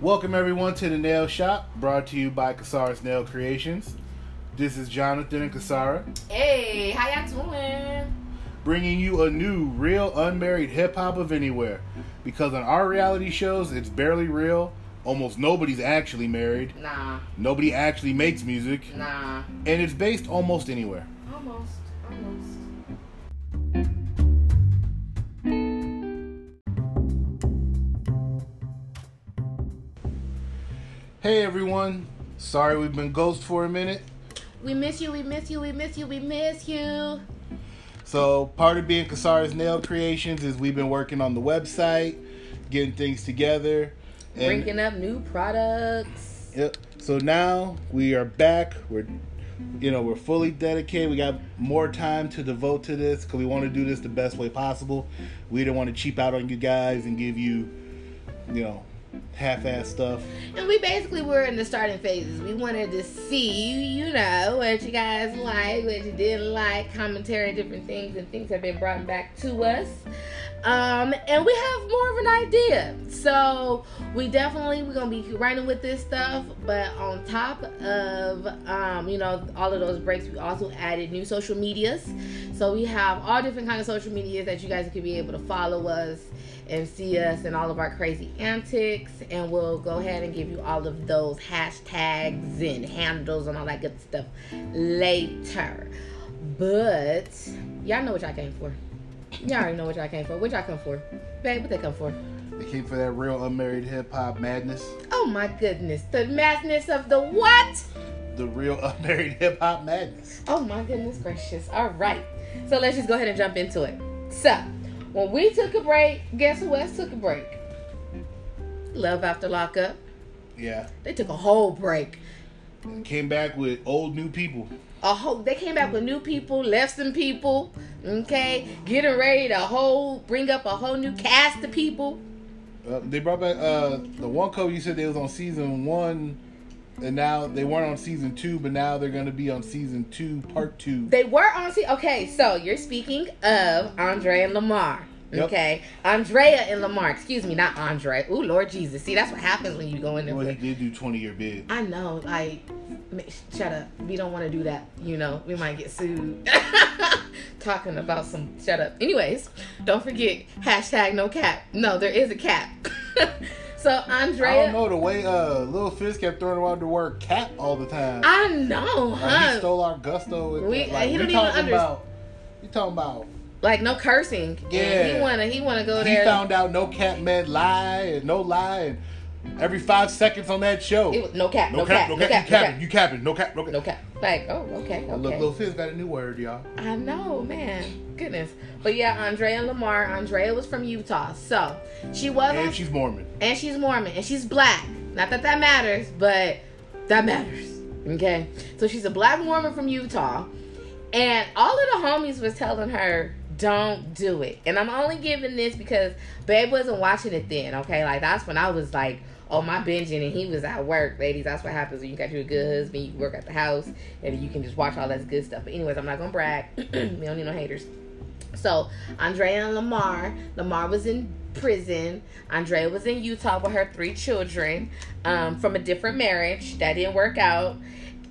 Welcome everyone to the Nail Shop, brought to you by Casara's Nail Creations. This is Jonathan and Casara, Hey, how y'all doing? bringing you a new real unmarried hip hop of anywhere. Because on our reality shows, it's barely real. Almost nobody's actually married. Nah, Nobody actually makes music, nah. and it's based almost anywhere. Almost, Hey everyone, sorry we've been ghost for a minute. We miss you, we miss you, we miss you, we miss you. So part of being Casara's Nail Creations is we've been working on the website, getting things together. and- Bringing up new products. Yep. So now we are back. We're, you know, we're fully dedicated. We got more time to devote to this because we want to do this the best way possible. We don't want to cheap out on you guys and give you, you know, half-ass stuff. And we basically were in the starting phases. We wanted to see, you know, what you guys like, what you didn't like, commentary, different things, and things have been brought back to us. Um, and we have more of an idea. So we definitely we're gonna be running with this stuff, but on top of um, you know, all of those breaks, we also added new social medias. So we have all different kind of social medias that you guys could be able to follow us and see us and all of our crazy antics. And we'll go ahead and give you all of those hashtags and handles and all that good stuff later. But y'all know what y'all came for. Y'all already know what y'all came for. What y'all come for? Babe, what they come for? They came for that real unmarried hip-hop madness. Oh my goodness. The madness of the what? The real unmarried hip-hop madness. Oh my goodness gracious. All right. So let's just go ahead and jump into it. So, when we took a break, guess who else took a break? Love After Lockup. Yeah. They took a whole break. Came back with old new people. A whole they came back with new people, left some people, okay, getting ready to whole bring up a whole new cast of people. Uh, they brought back uh, the one cover you said they was on season one, and now they weren't on season two, but now they're gonna be on season two, part two. They were on see okay, so you're speaking of Andre and Lamar. Yep. Okay. Andrea and Lamar, excuse me, not Andre. Ooh, Lord Jesus. See, that's what happens when you go in there. Well, he did do twenty year bid. I know, like, shut up. We don't want to do that. You know, we might get sued. Talking about some, shut up. Anyways, don't forget hashtag no cap. No, there is a cap. so Andrea. I don't know the way uh Lil Fizz kept throwing around the word cap all the time. I know, like he stole our gusto. With We- like, he we don't even talking under- about. You talking about? Like no cursing. And Yeah. he wanna, he wanna go He there. He found out no cap meant lie and no lie, and every five seconds on that show. It was no cap, no, cap, no cap, you capping, you capping, no cap, no cap. no cap. Like, oh, okay, Well, Look, okay. Lil Fizz got a new word, y'all. I know, man. Goodness. But yeah, Andrea and Lamar. Andrea was from Utah, so she was And she's Mormon. and she's Mormon and she's black. Not that that matters, but that matters. Okay, so she's a black Mormon from Utah, and all of the homies was telling her, "Don't do it." And I'm only giving this because Babe wasn't watching it then. Okay, like that's when I was like. Oh my binging and he was at work, ladies. That's what happens when you got you a good husband. You work at the house and you can just watch all that good stuff. But anyways, I'm not gonna brag. we don't need no haters. So Andrea and Lamar. Lamar was in prison. Andrea was in Utah with her three children um, from a different marriage that didn't work out.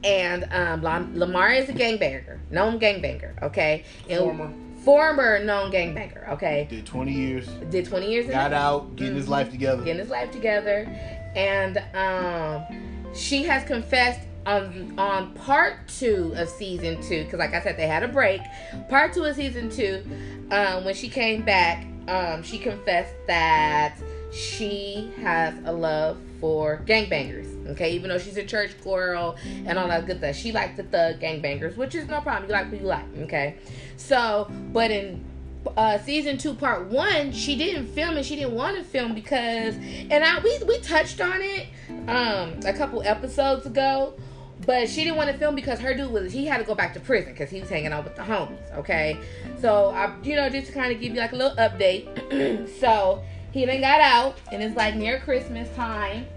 And um, Lamar is a gangbanger, known gangbanger. Okay, And-. Former known gangbanger. Okay, Did 20 years. did 20 years Got out, getting his life together. getting his life together, and um, she has confessed on on part two of season two because, like I said, they had a break. Part two of season two, um, when she came back, um, she confessed that she has a love for gangbangers. Okay, even though she's a church girl and all that good stuff, she likes the thug gangbangers, which is no problem. You like who you like. Okay, so but in uh season two part one she didn't film it she didn't want to film because and i we, we touched on it um a couple episodes ago but she didn't want to film because her dude was he had to go back to prison because he was hanging out with the homies okay? So i you know just to kind of give you like a little update. So he then got out and it's like near christmas time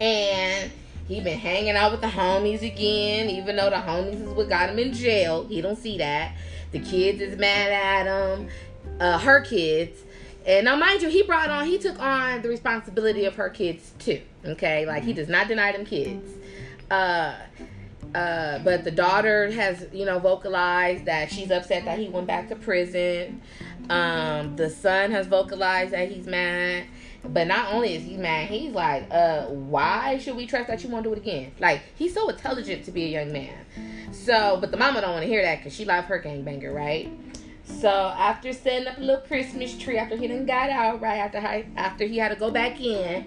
and he been hanging out with the homies again even though the homies is what got him in jail. He don't see that the kids is mad at him, uh, her kids, And now, mind you, he brought on, he took on the responsibility of her kids too. Okay, like he does not deny them kids. Uh, uh, but the daughter has, you know, vocalized that she's upset that he went back to prison. Um, the son has vocalized that he's mad. But not only is he mad, he's like, uh, why should we trust that you won't do it again? Like, he's so intelligent to be a young man. So, but the mama don't want to hear that because she love her gangbanger, right? So after setting up a little Christmas tree, after he done got out, right after he, after he had to go back in,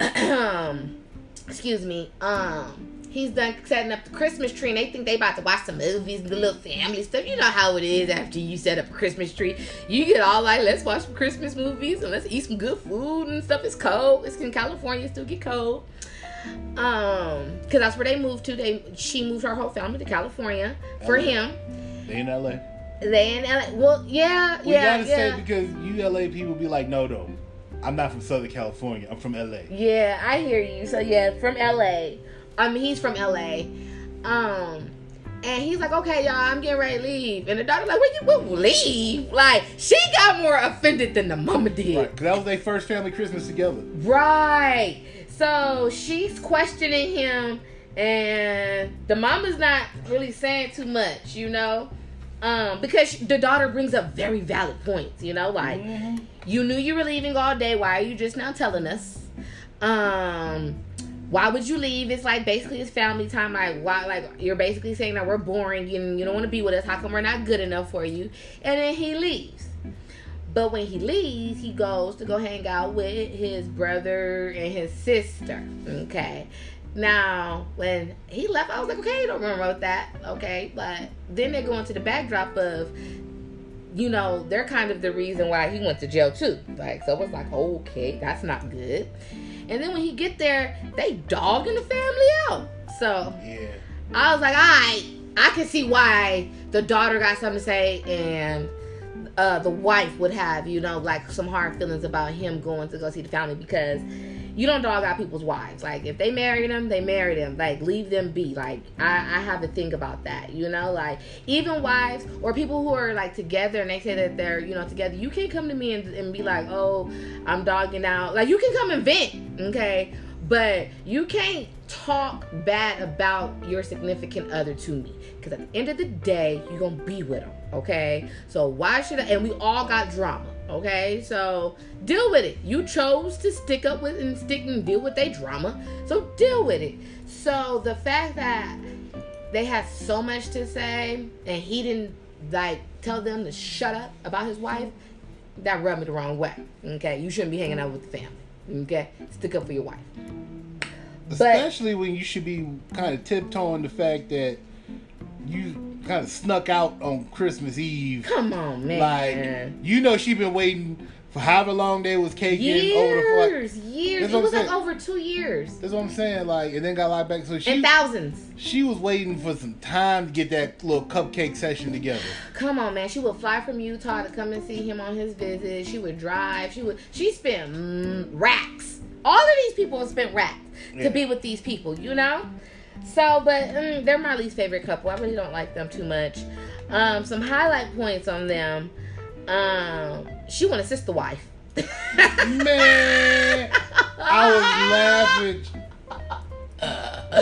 excuse me, um, he's done setting up the Christmas tree, and they think they about to watch some movies the little family stuff. You know how it is after you set up a Christmas tree, you get all like, let's watch some Christmas movies and let's eat some good food and stuff. It's cold. It's in California, it still get cold. Um, because that's where they moved to. They she moved her whole family to California for LA. him. They in LA. They in LA. Well, yeah, We yeah, gotta yeah. say because you LA people be like, no, no, I'm not from Southern California. I'm from LA. Yeah, I hear you. So yeah, from LA. I mean, he's from LA. Um, and he's like, okay, y'all, I'm getting ready to leave. And the daughter like, where you will leave? Like, she got more offended than the mama did. Right, that was their first family Christmas together. Right. So she's questioning him, and the mama's not really saying too much, you know, um, because the daughter brings up very valid points, you know, like you knew you were leaving all day. Why are you just now telling us? Um, why would you leave? It's like basically it's family time. Like why? Like you're basically saying that we're boring. and you don't want to be with us. How come we're not good enough for you? And then he leaves. But when he leaves, he goes to go hang out with his brother and his sister. Okay. Now, when he left, I was like, okay, don't remember about that. Okay. But then they go into the backdrop of, you know, they're kind of the reason why he went to jail too. Like, so it's like, okay, that's not good. And then when he get there, they dogging the family out. So Yeah. I was like, all right, I can see why the daughter got something to say and uh, the wife would have, you know, like some hard feelings about him going to go see the family because you don't dog out people's wives. Like if they marry them, they marry them. Like leave them be. Like I, I have a thing about that, you know, like even wives or people who are like together and they say that they're, you know, together, you can't come to me and, and be like, oh, I'm dogging out. Like you can come and vent, okay? But you can't talk bad about your significant other to me. Because at the end of the day, you're going to be with them. Okay? So why should I? And we all got drama. Okay? So deal with it. You chose to stick up with and stick and deal with their drama. So deal with it. So the fact that they had so much to say and he didn't like tell them to shut up about his wife, that rubbed me the wrong way. Okay? You shouldn't be hanging out with the family. Okay? Stick up for your wife. Especially when you should be kind of tiptoeing the fact that you kind of snuck out on Christmas Eve. Come on, man. Like you know, she been waiting for however long they was caking over the like, years, years. It was I'm like over two years That's what I'm saying. Like, and then got locked back. So she and thousands. she was waiting for some time to get that little cupcake session together. Come on, man. She would fly from Utah to come and see him on his visit. She would drive. She would. She spent mm, racks. All of these people have spent racks Yeah. to be with these people. You know. So, but mm, they're my least favorite couple. I really don't like them too much. Um, some highlight points on them. Um, she want a sister wife. Man, I was laughing.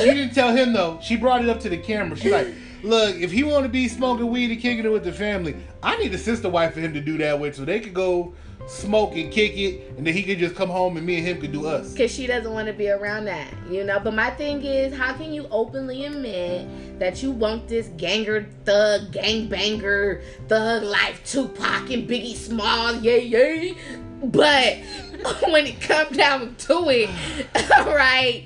She didn't tell him though. She brought it up to the camera. She's like, "Look, if he want to be smoking weed and kicking it with the family, I need a sister wife for him to do that with, so they could go smoke and kick it, and then he could just come home and me and him could do us." because she doesn't want to be around that, you know. But my thing is, how can you openly admit that you want this ganger, thug, gangbanger, thug life, Tupac and Biggie Small, yay yay? But when it comes down to it, all right,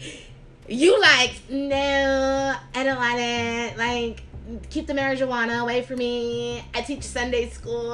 you like no, I don't want it. Like. Keep the marijuana away from me. I teach Sunday school.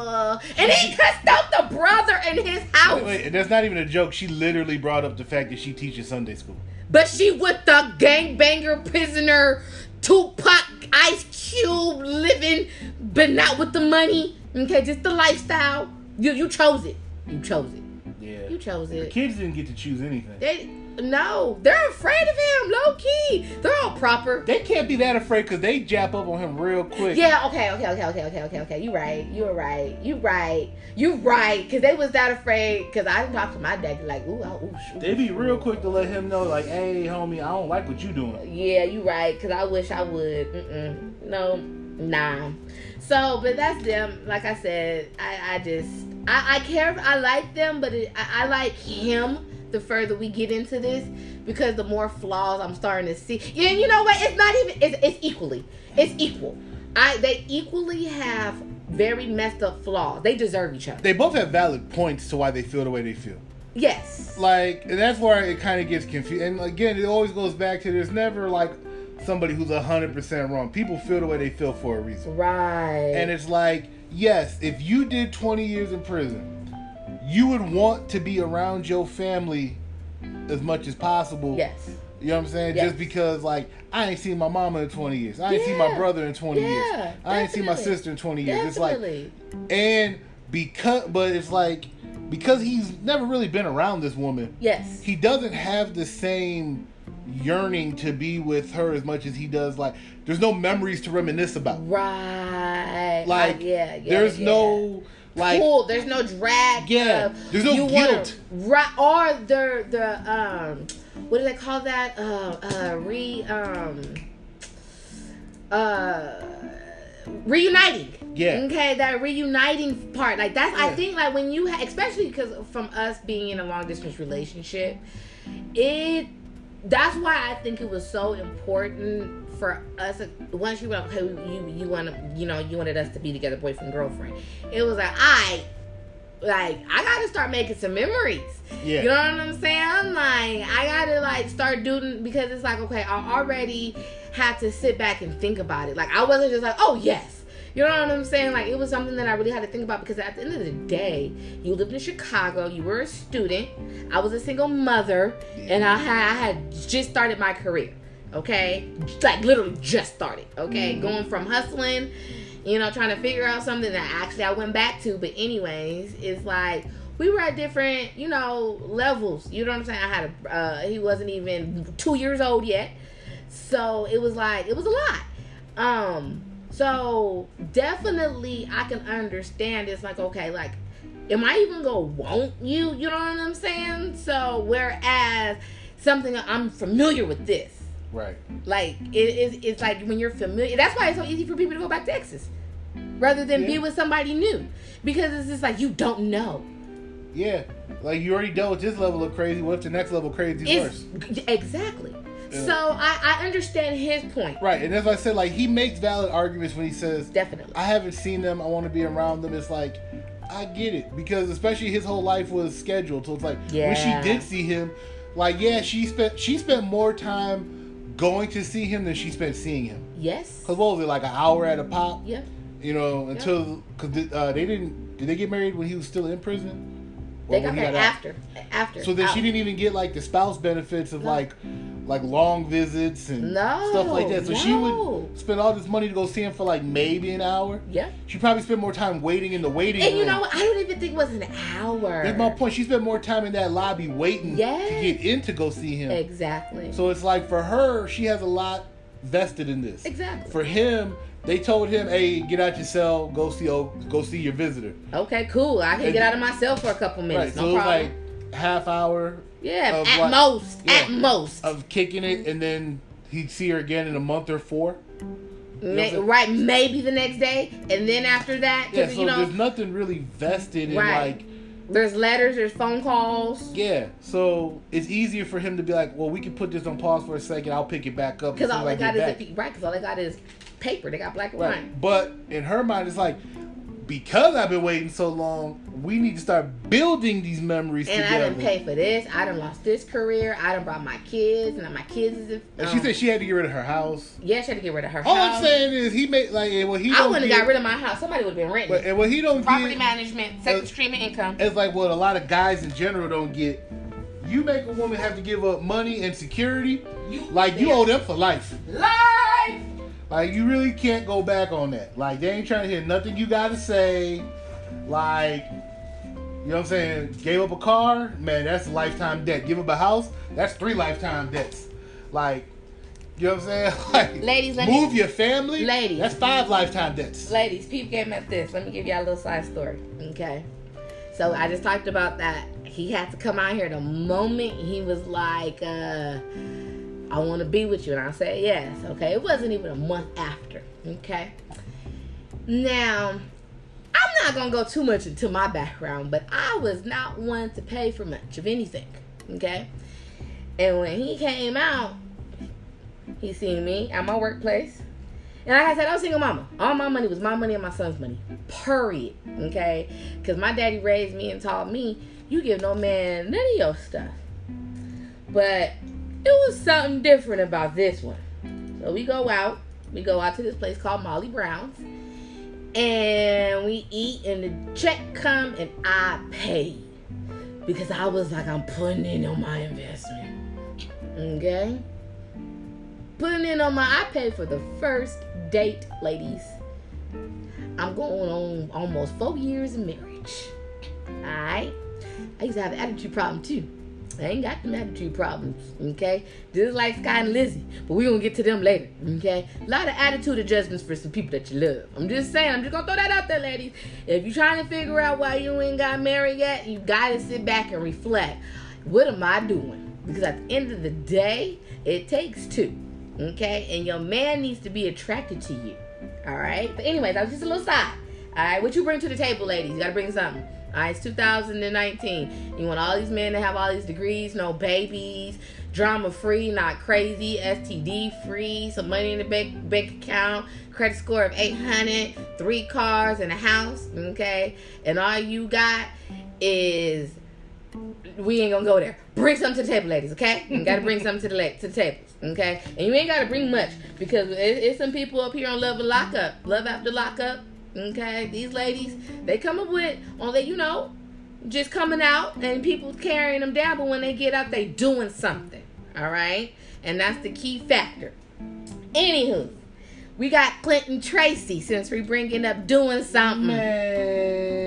And he cussed out the brother in his house. Wait, wait, that's not even a joke. She literally brought up the fact that she teaches Sunday school. But she with the gangbanger prisoner, Tupac, Ice Cube living, but not with the money. Okay, just the lifestyle. You you chose it. You chose it. Yeah. You chose The it. kids didn't get to choose anything. They no, they're afraid of him, low key. They're all proper. They can't be that afraid because they jap up on him real quick. Yeah, okay, okay, okay, okay, okay, okay, okay. You right. You were right. You right. You right. Because they was that afraid. Because I didn't talk to my daddy like, ooh, oh, ooh, shoot. They be real quick to let him know, like, hey, homie, I don't like what you doing. Yeah, you right. Because I wish I would. Mm-mm. No, nah. So, but that's them. Like I said, I, I just, I, I care. I like them, but it, I, I like him the further we get into this because the more flaws I'm starting to see. Yeah, you know what? It's not even. It's, it's equally. It's equal. I they equally have very messed up flaws. They deserve each other. They both have valid points to why they feel the way they feel. Yes. Like, and that's where it kind of gets confused. And again, it always goes back to there's never like somebody who's 100% wrong. People feel the way they feel for a reason. Right. And it's like, yes, if you did 20 years in prison, you would want to be around your family as much as possible. yes. You know what I'm saying? Yes. Just because, like, I ain't seen my mama in 20 years. I ain't seen my brother in 20 years. Yeah, I ain't seen my sister in 20 years. It's like, and because, but it's like, because he's never really been around this woman, yes. he doesn't have the same yearning to be with her as much as he does. Like, there's no memories to reminisce about. Right. Like, yeah, yeah. there's yeah. no, like, pull. There's no drag. Yeah, of there's no you wanna- guilt. right? Or the the um, what do they call that? Uh, uh, re um, uh, reuniting. Yeah. Okay, that reuniting part, like that's I think like when you, ha- especially because from us being in a long distance relationship, it that's why I think it was so important for us. Once you went, okay, you you want to, you know, you wanted us to be together, boyfriend girlfriend. It was like I, like I got to start making some memories. Yeah. You know what I'm saying? I'm like I got to like start doing because it's like okay, I already had to sit back and think about it. Like I wasn't just like, oh yes. You know what I'm saying? Like it was something that I really had to think about because at the end of the day, you lived in Chicago, you were a student, I was a single mother, and I had, I had just started my career. Okay, like literally just started. Okay, going from hustling, you know, trying to figure out something that actually I went back to. But anyways, it's like we were at different, you know, levels. You know what I'm saying? I had a uh, he wasn't even two years old yet, so it was like it was a lot. Um, so definitely I can understand. It's like okay, like am I even gonna want you? You know what I'm saying? So whereas something I'm familiar with this. Right. Like it is, it's like when you're familiar. That's why it's so easy for people to go back to exes, rather than be with somebody new, because it's just like you don't know. Yeah. Like, you already dealt with this level of crazy. What if the next level crazy is worse? exactly. Yeah. So I, I understand his point. Right. And that's why I said, like, he makes valid arguments when he says, Definitely. I haven't seen them. I want to be around them. It's like, I get it because especially his whole life was scheduled. So it's like when she did see him, like yeah, she spent she spent more time going to see him than she spent seeing him. yes. Cause what was it like an hour at a pop? Yeah. You know until because uh, they didn't did they get married when he was still in prison? They got married after. After. So then Out. she didn't even get like the spouse benefits of No. like like long visits and No, stuff like that. So she would spend all this money to go see him for like maybe an hour. Yeah. She probably spent more time waiting in the waiting And room. you know what? I don't even think it was an hour. That's my point. She spent more time in that lobby waiting Yes. to get in to go see him. Exactly. So it's like for her, she has a lot vested in this. exactly. For him, they told him, "Hey, get out your cell, go see go see your visitor." okay, cool. I can And- get out of my cell for a couple Right. minutes. So no it was problem. like half hour yeah, at like- most. yeah, At most. of kicking it, and then he'd see her again in a month or four. May- right, maybe the next day, and then after that, Yeah. So you know, there's nothing really vested in Right. like. there's letters, there's phone calls. Yeah, so it's easier for him to be like, well, we can put this on pause for a second. I'll pick it back up. Because all they I got is a, back." pe- right. Because all they got is paper. They got black and white. Right. But in her mind, it's like, because I've been waiting so long, we need to start building these memories And I didn't pay for this. I done lost this career. I done brought my kids, and my kids is. and um, she said she had to get rid of her house. "Yeah, she had to get rid of her house. All house." I'm saying is he made like and what he I wouldn't have got rid of my house. Somebody would have been renting. but, and what he don't Property get management, second Uh, stream of income. It's like what a lot of guys in general don't get. You make a woman have to give up money and security, like you Yeah. owe them for life. Life. Like you really can't go back on that. Like they ain't trying to hear nothing you gotta say. Like You know what I'm saying? Gave up a car, man, that's a lifetime debt. Give up a house, that's three lifetime debts. Like, you know what I'm saying? Like, Ladies, let move me- your family. Ladies. that's five lifetime debts. Ladies, people came at this. Let me give y'all a little side story. Okay. So I just talked about that. He had to come out here the moment he was like, uh, I want to be with you. And I said, yes. Okay. It wasn't even a month after. Okay. Now, I'm not going to go too much into my background, but I was not one to pay for much of anything. Okay. And when he came out, he seen me at my workplace. And like I said, I was single mama. All my money was my money and my son's money. Period. Okay? Because my daddy raised me and taught me, you give no man none of your stuff. But it was something different about this one. So we go out. We go out to this place called Molly Brown's. And we eat and the check come and I pay. Because I was like, I'm putting in on my investment. Okay? putting in on my I paid for the first date, ladies. I'm going on almost four years of marriage. Alright? I used to have an attitude problem too. I ain't got them attitude problems, okay? Just like Sky and Lizzie, but we gonna get to them later, okay? A lot of attitude adjustments for some people that you love. I'm just saying, I'm just gonna throw that out there, ladies. If you're trying to figure out why you ain't got married yet, you gotta sit back and reflect. What am I doing? Because at the end of the day, it takes two, okay? And your man needs to be attracted to you, all right? But anyways, that was just a little side. All right, what you bring to the table, ladies? You gotta bring something. Right, it's 2019. You want all these men to have all these degrees, no babies, drama free, not crazy, STD free, some money in the bank, bank account, credit score of 800, three cars and a house, okay? And all you got is we ain't gonna go there. Bring something to the table, ladies. Okay, you gotta bring something to the to the tables. Okay, and you ain't gotta bring much because it, it's some people up here on Love and Lockup, Love After Lockup. Okay, these ladies they come up with on they you know just coming out and people carrying them down, but when they get out, they doing something. All right, and that's the key factor. Anywho, we got Clinton Tracie since we bringing up doing something. Man.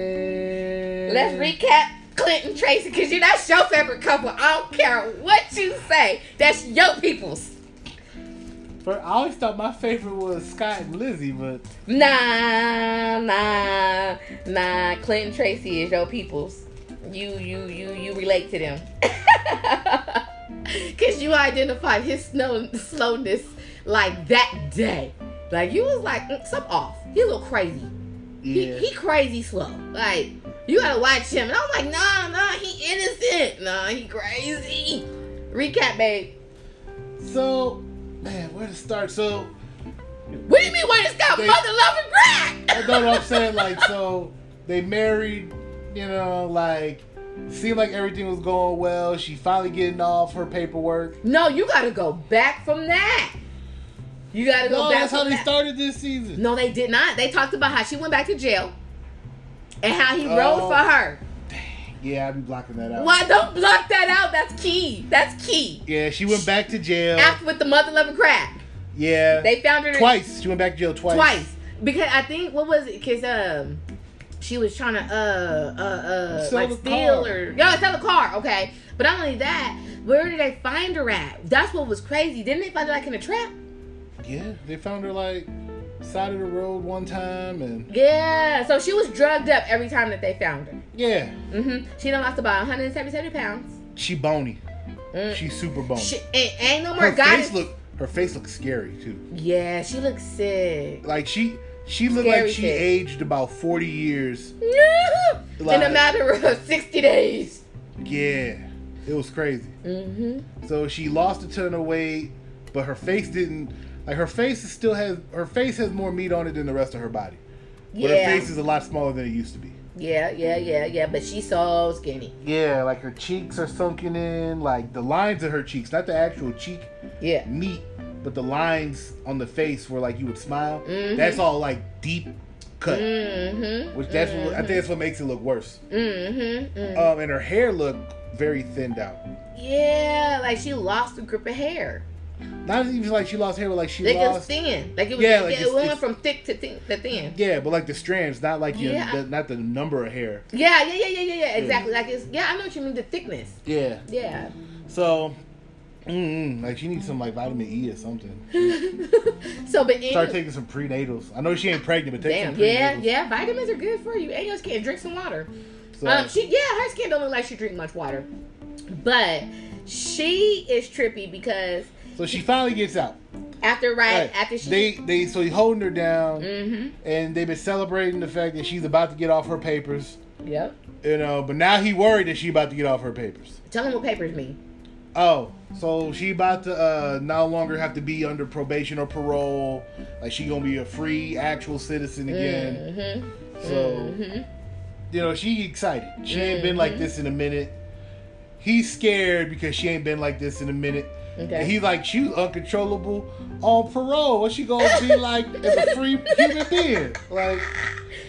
Let's recap Clinton Tracie because you're that's your favorite couple. I don't care what you say. That's your people's. For, I always thought my favorite was Scott and Lizzie, but Nah, nah, nah. Clinton Tracie is your people's. You, you, you, you relate to them. Cause you identified his snow, slowness like that day. Like you was like mm, some off. He a little crazy. yeah. He, he crazy slow. Like you gotta watch him. And I'm like, nah, nah, he innocent. Nah, he crazy. Recap, babe. so, man, where to start? So, What do you mean? Wait, it's got They- mother loving I crack. know what I'm saying. Like, so they married. You know, like seemed like everything was going well. She finally getting off her paperwork. no, you gotta go back from that. You gotta go No, back. that's how they that. started this season. No, they did not. They talked about how she went back to jail and how he Oh. rode for her. Yeah, I'd be blocking that out. Why don't block that out? That's key. That's key. Yeah, she went back to jail. After with the mother loving crack, yeah, they found her twice. She went back to jail twice. twice because I think what was it? Because um, she was trying to uh uh uh Sell like steal car. or yeah sell the car. Okay, but not only that, where did they find her at? That's what was crazy. Didn't they find her like in a trap? Yeah, they found her like side of the road one time, and Yeah, so she was drugged up every time that they found her. yeah, mm-hmm She done lost about 177 pounds. she bony. Mm. She's super bony. She ain't, ain't no more her face look. Her face looks scary too. yeah, she looks sick. Like she, she looked Scary like she aged about forty years. in a matter of 60 days. Yeah, it was crazy. hmm So she lost a ton of weight, but her face didn't. Like her face is still has her face has more meat on it than the rest of her body. But Yeah. her face is a lot smaller than it used to be. yeah, yeah, yeah, yeah. But she's so skinny. Yeah, like her cheeks are sunken in, like the lines of her cheeks, not the actual cheek Yeah. meat, but the lines on the face where like you would smile. Mhm. That's all like deep cut, Mm-hmm. which that's what, I think that's what makes it look worse. Mm-hmm. mm Um, and her hair looked very thinned out. Yeah, like she lost a grip of hair. Not even like she lost hair, but like she Like it was lost. thin. Like it was. Yeah, Yeah, it went from thick to thin. To thin. Yeah, but like the strands, not like your, Yeah. the, not the number of hair. Yeah, yeah, yeah, yeah, yeah, yeah. Exactly. Like it's. Yeah, I know what you mean. The thickness. Yeah. Yeah. So, mm like she needs some like vitamin E or something. so, but any, Start taking some prenatals. I know she ain't pregnant, but take damn, some yeah, prenatals. yeah. Vitamins are good for you, and your skin. Drink some water. So, Um, she, yeah, her skin don't look like she drink much water, but she is trippy because so she finally gets out. after right, Right. after she, they they so he's holding her down, mm-hmm, and they've been celebrating the fact that she's about to get off her papers. yep. You know, but now he worried that she about to get off her papers. Tell them what papers mean. Oh, so she about to uh no longer have to be under probation or parole. Like she gonna be a free actual citizen again. Mm-hmm. So mm-hmm. you know she excited. She ain't been like this in a minute. He's scared because she ain't been like this in a minute. Okay. And he's like she was uncontrollable on parole. What she gonna be like as a free human being? Like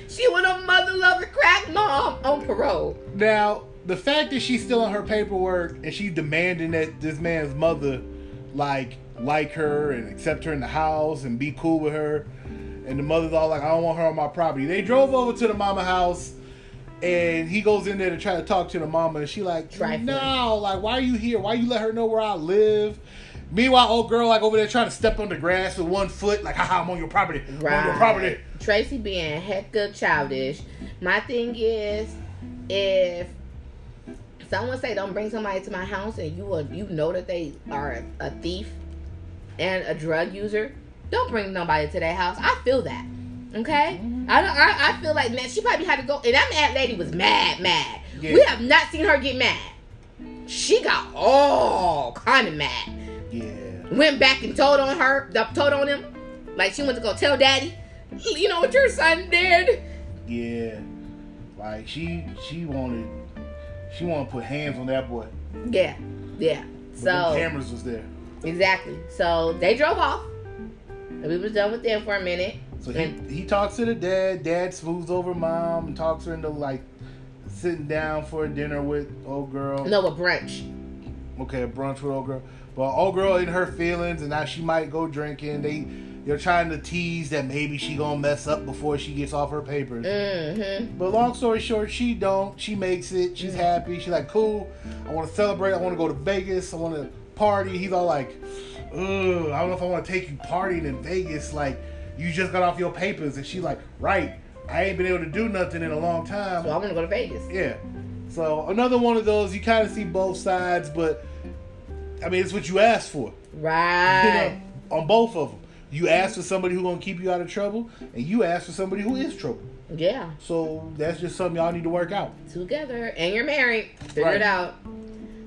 She was a mother lover crack mom on parole. now the fact that she's still on her paperwork and she's demanding that this man's mother like like her and accept her in the house and be cool with her and the mother's all like i don't want her on my property they drove over to the mama house and he goes in there to try to talk to the mama and she like Trifling. no like why are you here why you let her know where i live meanwhile old girl like over there trying to step on the grass with one foot like haha i'm on your property I'm on your property Tracie being hecka childish. My thing is, if someone say don't bring somebody to my house and you are, you know that they are a thief and a drug user, don't bring nobody to their house. I feel that. Okay, mm-hmm. I don't. I, I feel like man, she probably had to go. And that mad lady was mad, mad. Yeah. We have not seen her get mad. She got all kind of mad yeah went back and told on her, told on him, like she went to go tell daddy, you know what your son did. Yeah, like she she wanted she wanted to put hands on that boy. Yeah, yeah. But So cameras was there, exactly. So they drove off, and we was done with them for a minute. So he And- he talks to the dad. Dad smooths over mom and talks her into like sitting down for a dinner with old girl. No, a brunch. Okay, a brunch with old girl. But old girl in her feelings, and now she might go drinking. They they're trying to tease that maybe she gonna mess up before she gets off her papers. Mm-hmm. But long story short, she don't. She makes it. She's happy. She's like, cool. I want to celebrate. I want to go to Vegas. I want to party. He's all like, ugh, I don't know if I want to take you partying in Vegas. Like, you just got off your papers. And she's like, right. I ain't been able to do nothing in a long time. So I want to go to Vegas. Yeah. So another one of those. You kind of see both sides, but I mean, it's what you asked for. You Right. know, on both of them. You ask for somebody who's gonna keep you out of trouble, and you ask for somebody who is trouble. Yeah. So that's just something y'all need to work out. Together, and you're married. Figure Right. it out.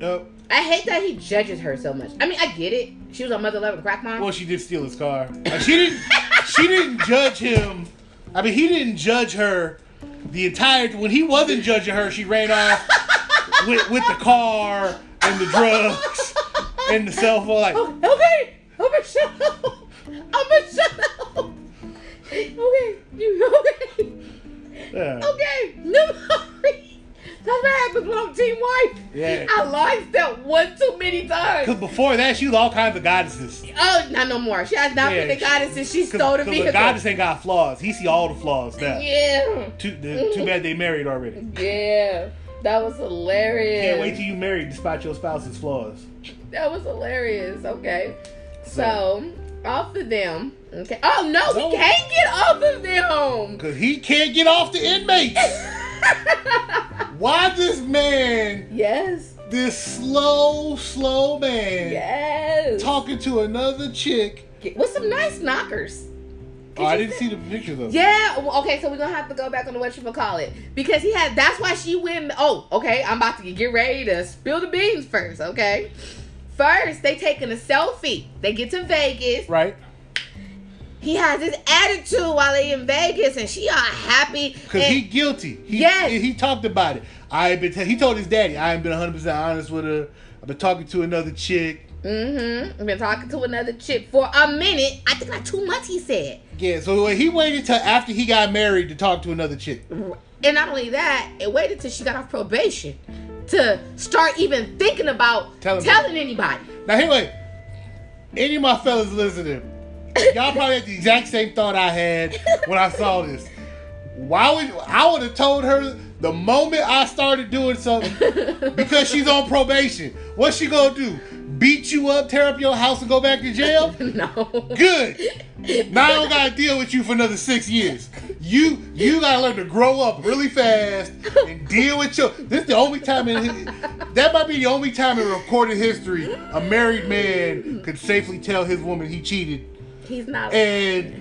Yep. I hate that he judges her so much. I mean, I get it. She was a mother loving crack mom. Well, she did steal his car. Like, she didn't. she didn't judge him. I mean, he didn't judge her. The entire when he wasn't judging her, she ran off with with the car and the drugs and the cell phone. Like, Oh, okay. I'm gonna shut up. I'm gonna shut up. Okay. You okay? yeah. Okay. No. That's what happens when I'm team wife. Yeah. I lied that one too many times. Because before that, she was all kinds of goddesses. Oh, not no more. She has not Yeah, been the she- goddess since she stole the the vehicle. goddess ain't got flaws. He see all the flaws now. Yeah. Too, the, too bad they married already. Yeah. That was hilarious. Can't wait till you married despite your spouse's flaws. That was hilarious. Okay. So, off of them. Okay. Oh no, No. we can't get off of them. Because he can't get off the inmates. Why this man, yes. this slow, slow man, Yes. talking to another chick? With some nice knockers. Oh, I didn't see- see the pictures of it. Yeah. well, Okay. So we're gonna have to go back on the what you call it because he had. That's why she went. Oh, okay. I'm about to get ready to spill the beans first. Okay. First, they taking a selfie. They get to Vegas. Right? He has his attitude while they in Vegas, and she all happy. Because and- he guilty. He, Yes. he, talked about it. I been. T- he told his daddy, I ain't been 100 percent honest with her. I've been talking to another chick. Mm-hmm. I've been talking to another chick for a minute. I think like two months. He said, Yeah. So he waited till after he got married to talk to another chick. and not only that, it waited till she got off probation to start even thinking about Tell telling anybody. Now, wait. any of my fellas listening, y'all probably had the exact same thought I had when I saw this. Why would I would have told her the moment I started doing something because she's on probation? What's she gonna do? Beat you up, tear up your house, and go back to jail? no. Good. Now I don't gotta deal with you for another six years. You you gotta learn to grow up really fast and deal with your. This is the only time in that might be the only time in recorded history a married man could safely tell his woman he cheated He's not. and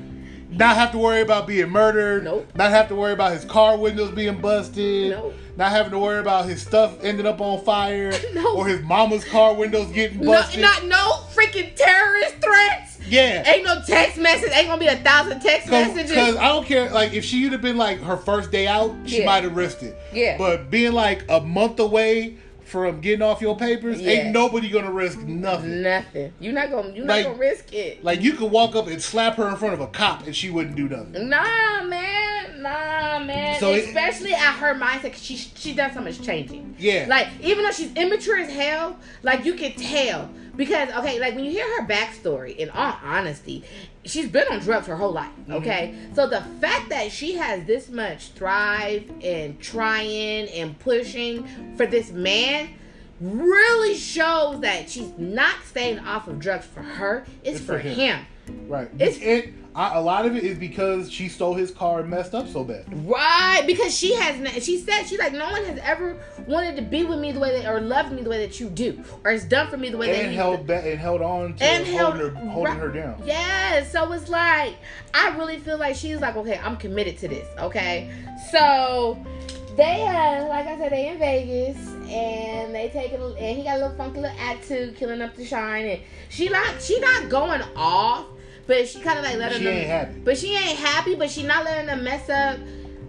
not have to worry about being murdered. Nope. Not have to worry about his car windows being busted. Nope. Not having to worry about his stuff ending up on fire No. or his mama's car windows getting no, busted. not no freaking terrorist threats. yeah. Ain't no text message. Ain't gonna be a thousand text messages. Because I don't care. Like, if she would have been like her first day out, she Yeah. might have risked it. Yeah. But being like a month away from getting off your papers, Yeah. ain't nobody gonna risk nothing. Nothing. You're not gonna. You're Like- not gonna risk it. Like, you could walk up and slap her in front of a cop and she wouldn't do nothing. Nah, man. Nah, man. So it- Especially at her mindset, 'cause she she done so much changing. Yeah. Like even though she's immature as hell, like you can tell because okay, like when you hear her backstory, in all honesty, she's been on drugs her whole life. Mm-hmm. Okay, so the fact that she has this much thrive and trying and pushing for this man. Really shows that she's not staying off of drugs for her. It's, It's for, for him. him. Right. It's- it. I, a lot of it is because she stole his car and messed up so bad. Right, because she has. n- She said she's like no one has ever wanted to be with me the way that, or loved me the way that you do, or has done for me the way that And you held back and held on to And holding, held- her, holding right. her down. Yes, so it's like I really feel like she's like, okay, I'm committed to this. Okay, so they, uh, like I said, they in Vegas and they take it, and he got a little funky little attitude, killing up the shine, and she not, she not going off, but she kind of like letting She them, ain't happy. but she ain't happy, but she not letting them mess up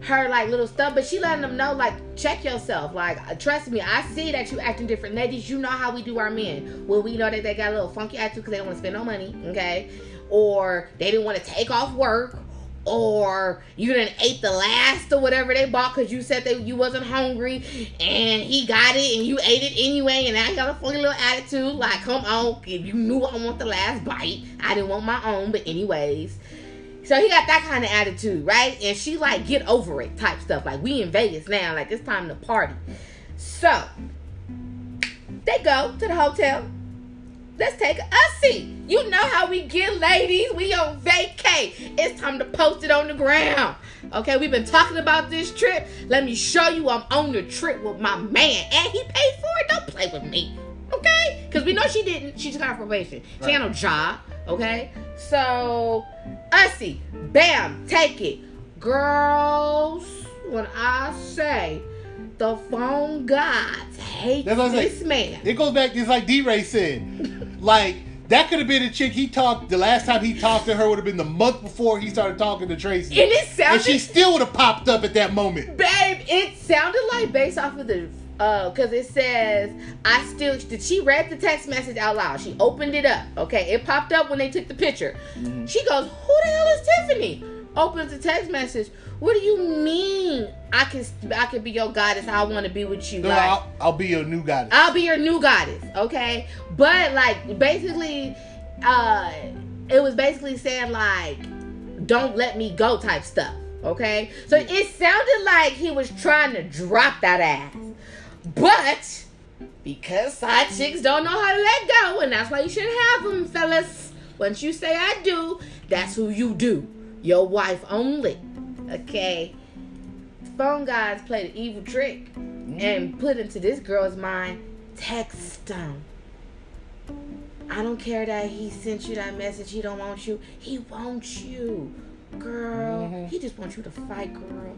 her like little stuff, but she letting them know like check yourself. Like uh, trust me, I see that you acting different, ladies. You know how we do our men. Well, we know that they got a little funky attitude because they don't want to spend no money, okay? Or they didn't want to take off work, or you didn't ate the last or whatever they bought because you said that you wasn't hungry, and he got it and you ate it anyway, and you got a funny little attitude. Like, come on, if you knew I want the last bite, I didn't want my own, but anyways. So he got that kind of attitude, right? And she like get over it type stuff. Like we in Vegas now, like it's time to party. So they go to the hotel. Let's take a see. You know how we get ladies. We on vacay. It's time to post it on the ground. Okay, we've been talking about this trip. Let me show you I'm on the trip with my man. And he paid for it. Don't play with me. Okay? Because we know she didn't. She just got probation. She ain't no job. Okay? So, Ussy, bam, take it. Girls, when I say the phone gods hate That's what I this say. man. It goes back, just like D Ray said. like, that could have been a chick he talked, the last time he talked to her would have been the month before he started talking to Tracie. And it sounded, and she still would have popped up at that moment. babe, it sounded like based off of the, uh, cause it says, I still, did she read the text message out loud? She opened it up, okay? It popped up when they took the picture. Mm-hmm. She goes, who the hell is Tiffany? Opens the text message. What do you mean? I can, I can be your goddess. I want to be with you. No, Like, I'll, I'll be your new goddess. I'll be your new goddess, okay? But like basically, uh it was basically saying like, don't let me go type stuff. Okay? So it sounded like he was trying to drop that ass. But because side chicks don't know how to let go, and that's why you shouldn't have them, fellas. Once you say I do, that's who you do. Your wife only. Okay? Phone guys played an evil trick and put into this girl's mind text him. I don't care that he sent you that message. He don't want you. He wants you, girl. Mhm. He just wants you to fight, girl.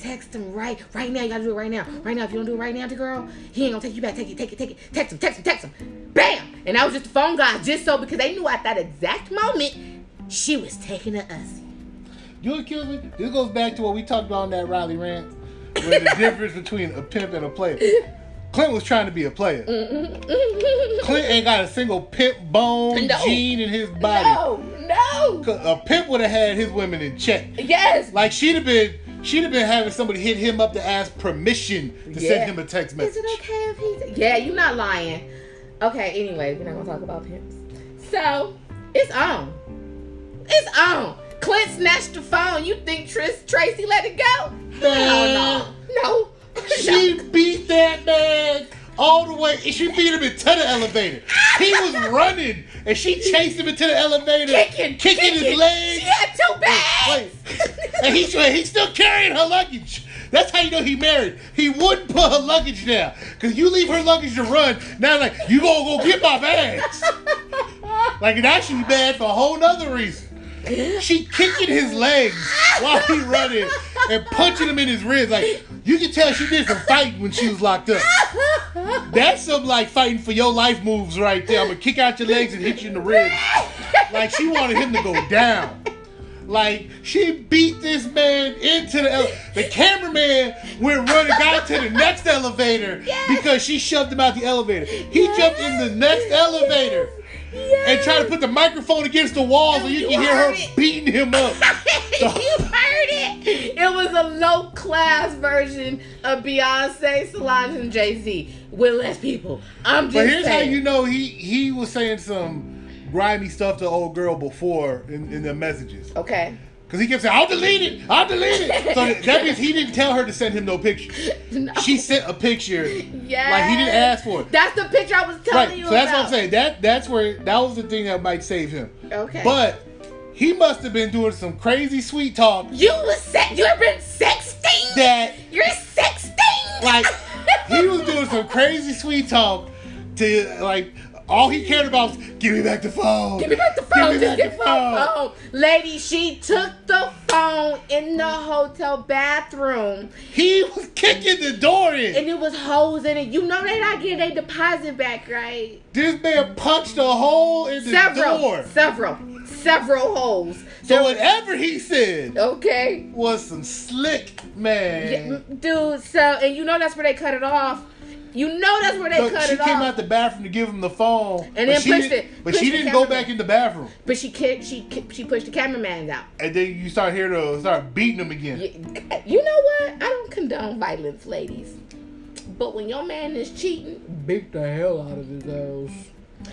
Text him right, right now. You gotta do it right now, right now. If you don't do it right now, to girl, he ain't gonna take you back. Take it, take it, take it. Text him, text him, text him. Bam! And that was just the phone guys, just so because they knew at that exact moment she was taking to us. You what me? This goes back to what we talked about on that Riley rant, where the difference between a pimp and a player. Clint was trying to be a player. Clint ain't got a single pimp bone No. gene in his body. No, no. A pimp would have had his women in check. Yes. Like she'd have been, she'd have been having somebody hit him up to ask permission to Yeah. send him a text message. Is it okay if he's? Yeah, you're not lying. Okay. Anyway, we're not gonna talk about pimps. So It's on. It's on. Clint snatched the phone. You think Tris Tracie let it go? Man. No, no, no. She beat that man all the way. and She beat him into the elevator. He was running, and she chased him into the elevator, kicking, kicking his legs. She had two bags. And he's he's still carrying her luggage. That's how you know he married. He wouldn't put her luggage down. Cause you leave her luggage to run. Now like you gonna go get my bags. Like it actually bad for a whole nother reason. She kicking his legs while he running and punching him in his ribs. Like you can tell she did some fighting when she was locked up. That's some like fighting for your life moves right there. I'm gonna kick out your legs and hit you in the ribs. Like she wanted him to go down. Like she beat this man into the ele- the cameraman went running got to the next elevator Yes. because she shoved him out the elevator. He jumped in the next elevator and try to put the microphone against the wall so you, You can hear her it. beating him up. you heard it. It was a low class version of Beyonce, Solange, and Jay Z with less people. I'm just But here's saying. how you know he he was saying some grimy stuff to old girl before in, in the messages. Okay. Cause he kept saying, "I'll delete it, I'll delete it." So that means he didn't tell her to send him no picture. No. She sent a picture, Yes. like he didn't ask for it. That's the picture I was telling Right. you So that's what I'm saying. That that's where that was the thing that might save him. Okay. But he must have been doing some crazy sweet talk you was sex. You have been sexting. that You're sexting. like he was doing some crazy sweet talk to like all he cared about was give me back the phone. Give me back the phone. Give me back the phone. phone. Lady, she took the phone in the hotel bathroom He was kicking the door in. and it was holes in it. You know they not getting their deposit back, right? This man punched a hole in the Several. door. Several. Several holes. So whatever he said Okay. was some slick Yeah, man. Dude, so and you know that's where they cut it off. You know that's where they So cut she came off. out the bathroom to give him the phone, And then she pushed didn't- it- But pushed she didn't go back in the bathroom, but she kicked, she she pushed the cameraman out. and then you start hearing her start beating him again. You, you know what? I don't condone violence, ladies. But when your man is cheating, beat the hell out of his ass.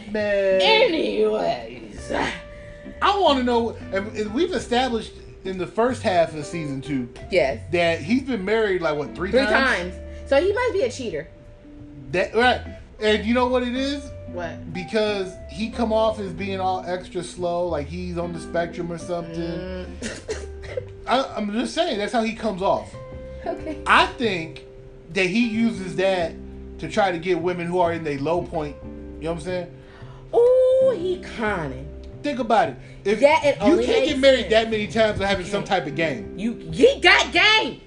Man, Anyways, I want to know. And and we've established in the first half of season two yes, that he's been married like what three, three times. So he must be a cheater. That right, and you know what it is What? because he come off as being all extra slow, like he's on the spectrum or something. Mm, I, I'm just saying that's how he comes off. okay. I think that he uses that to try to get women who are in their low point. You know what I'm saying? Ooh, he conning. Think about it. If That it you can't get married sense. that many times without having some type of game. You he got game.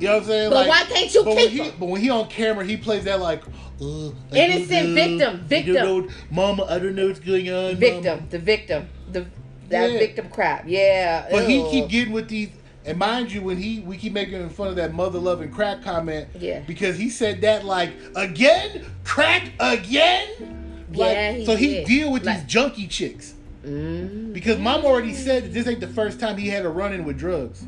You know what I'm saying? But why can't you but keep when he, him? But when he on camera, he plays that like uh, I Innocent victim, victim. know, Mama, I don't know what's going on. Mama." Victim, the victim, the that Yeah. victim crap. Yeah. But he keep getting with these. And mind you, when he we keep making fun of that mother loving crack comment, Yeah. because he said that like again, crack again. Like, Yeah, he so he did. deal with Like- these junkie chicks Mm, because mom already said that this ain't the first time he had a run in with drugs.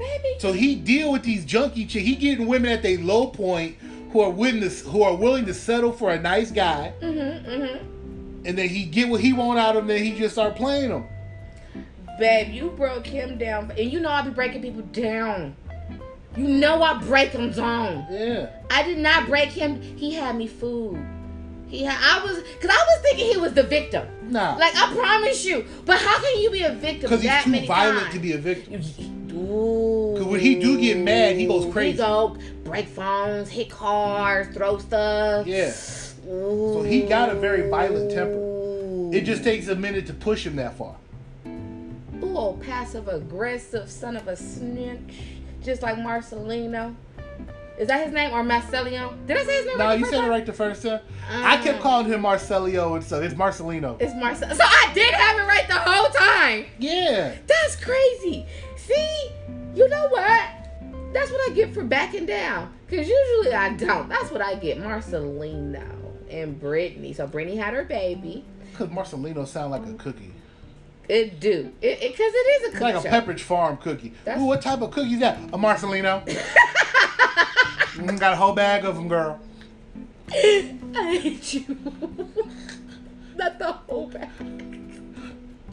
Baby. So he deal with these junkie chicks. He getting women at their low point who are willing to who are willing to settle for a nice guy, Mhm, mhm. and then he get what he want out of them. Then he just start playing them. Babe, you broke him down, and you know I be breaking people down. You know I break them down. Yeah. I did not break him. He had me fooled. He had, I was, cause I was thinking he was the victim. Nah. Like I promise you. But how can you be a victim because he's that too violent times? to be a victim. Ooh. 'Cause when he do get mad, he goes crazy. He go break phones, hit cars, throw stuff. Yeah. Ooh. So he got a very violent temper. It just takes a minute to push him that far. Ooh, passive aggressive son of a snitch, just like Marcelino. Is that his name or Marcelino? Did I say his name? No, right you said it right the first time. I kept Uh. calling him Marcelio and stuff. It's Marcelino. It's Marcel. So I did have it right the whole time. Yeah. That's crazy. See, you know what? That's what I get for backing down. Cause usually I don't. That's what I get. Marcelino and Brittany. So Brittany had her baby. Because Marcelino sound like a cookie. It do. It, it cause it is a It's cookie like a show. Pepperidge Farm cookie. That's- Ooh, what type of cookie is that? A Marcelino. Mm, Got a whole bag of them, girl. I hate you. Not the whole bag.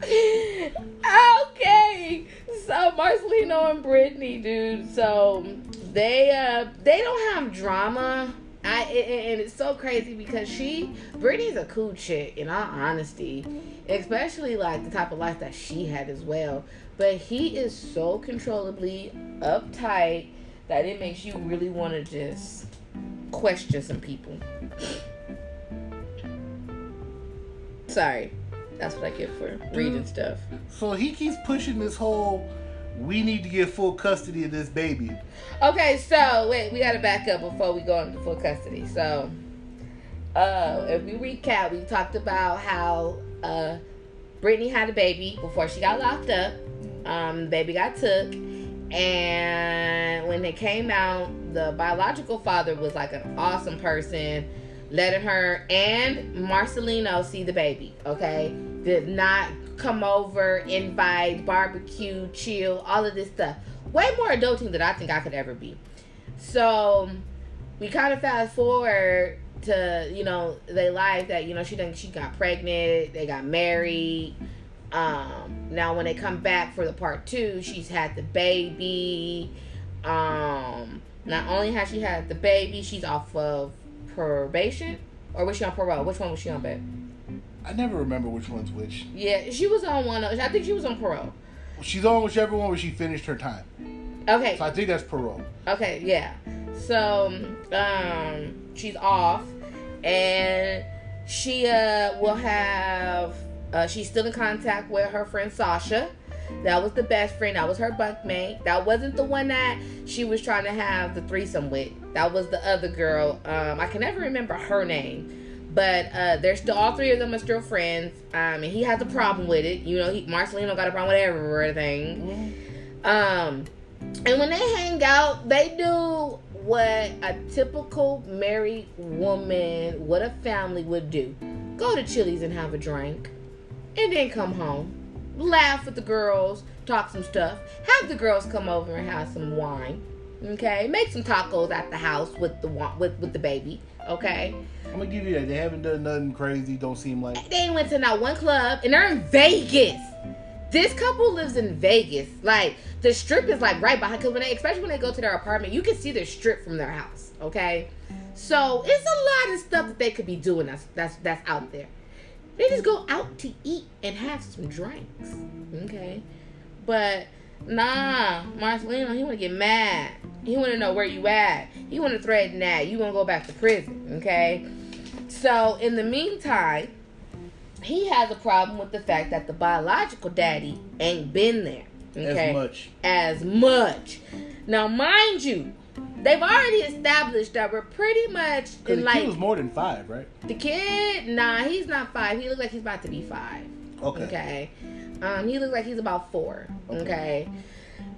Okay, so Marcelino and Brittany, dude. So they uh they don't have drama. I and it's so crazy because she Brittany's a cool chick in all honesty, especially like the type of life that she had as well. But he is so controllably uptight that it makes you really want to just question some people. Sorry. That's what I get for reading stuff. So he keeps pushing this whole we need to get full custody of this baby. Okay, so wait, we gotta back up before we go into full custody. So uh if we recap, we talked about how uh Brittany had a baby before she got locked up. Um the baby got took and when they came out, the biological father was like an awesome person letting her and Marcelino see the baby, okay? Did not come over, invite, barbecue, chill, all of this stuff. Way more adulting than I think I could ever be. So we kind of fast forward to, you know, their life that, you know, she done she got pregnant, they got married. Um, now when they come back for the part two, she's had the baby. Um, not only has she had the baby, she's off of probation, or was she on parole? Which one was she on, babe? I never remember which one's which. Yeah, she was on one. Of, I think she was on parole. She's on whichever one where she finished her time. Okay. So I think that's parole. Okay, yeah. So, um, she's off, and she uh will have. Uh, she's still in contact with her friend Sasha. That was the best friend. That was her bunkmate. That wasn't the one that she was trying to have the threesome with. That was the other girl. Um, I can never remember her name, but uh, they're still all three of them are still friends. Um, and he has a problem with it. You know, he, Marcelino got a problem with everything. Um, and when they hang out, they do what a typical married woman, what a family would do: go to Chili's and have a drink, and then come home laugh with the girls, talk some stuff, have the girls come over and have some wine. Okay, make some tacos at the house with the with with the baby. Okay. I'm gonna give you that. They haven't done nothing crazy. Don't seem like they went to not one club, and they're in Vegas. This couple lives in Vegas. Like the strip is like right behind. Cause when they, especially when they go to their apartment, you can see the strip from their house. Okay. So it's a lot of stuff that they could be doing. That's that's that's out there. They just go out to eat and have some drinks. Okay. But nah, Marcelino, he wanna get mad. He wanna know where you at. He wanna threaten that. You gonna go back to prison. Okay. So in the meantime, he has a problem with the fact that the biological daddy ain't been there. Okay. As much. As much. Now mind you, they've already established that we're pretty much in the like. Kid was more than five, right? The kid, nah, he's not five. He looks like he's about to be five. Okay. Okay. Um, he looks like he's about four. Okay.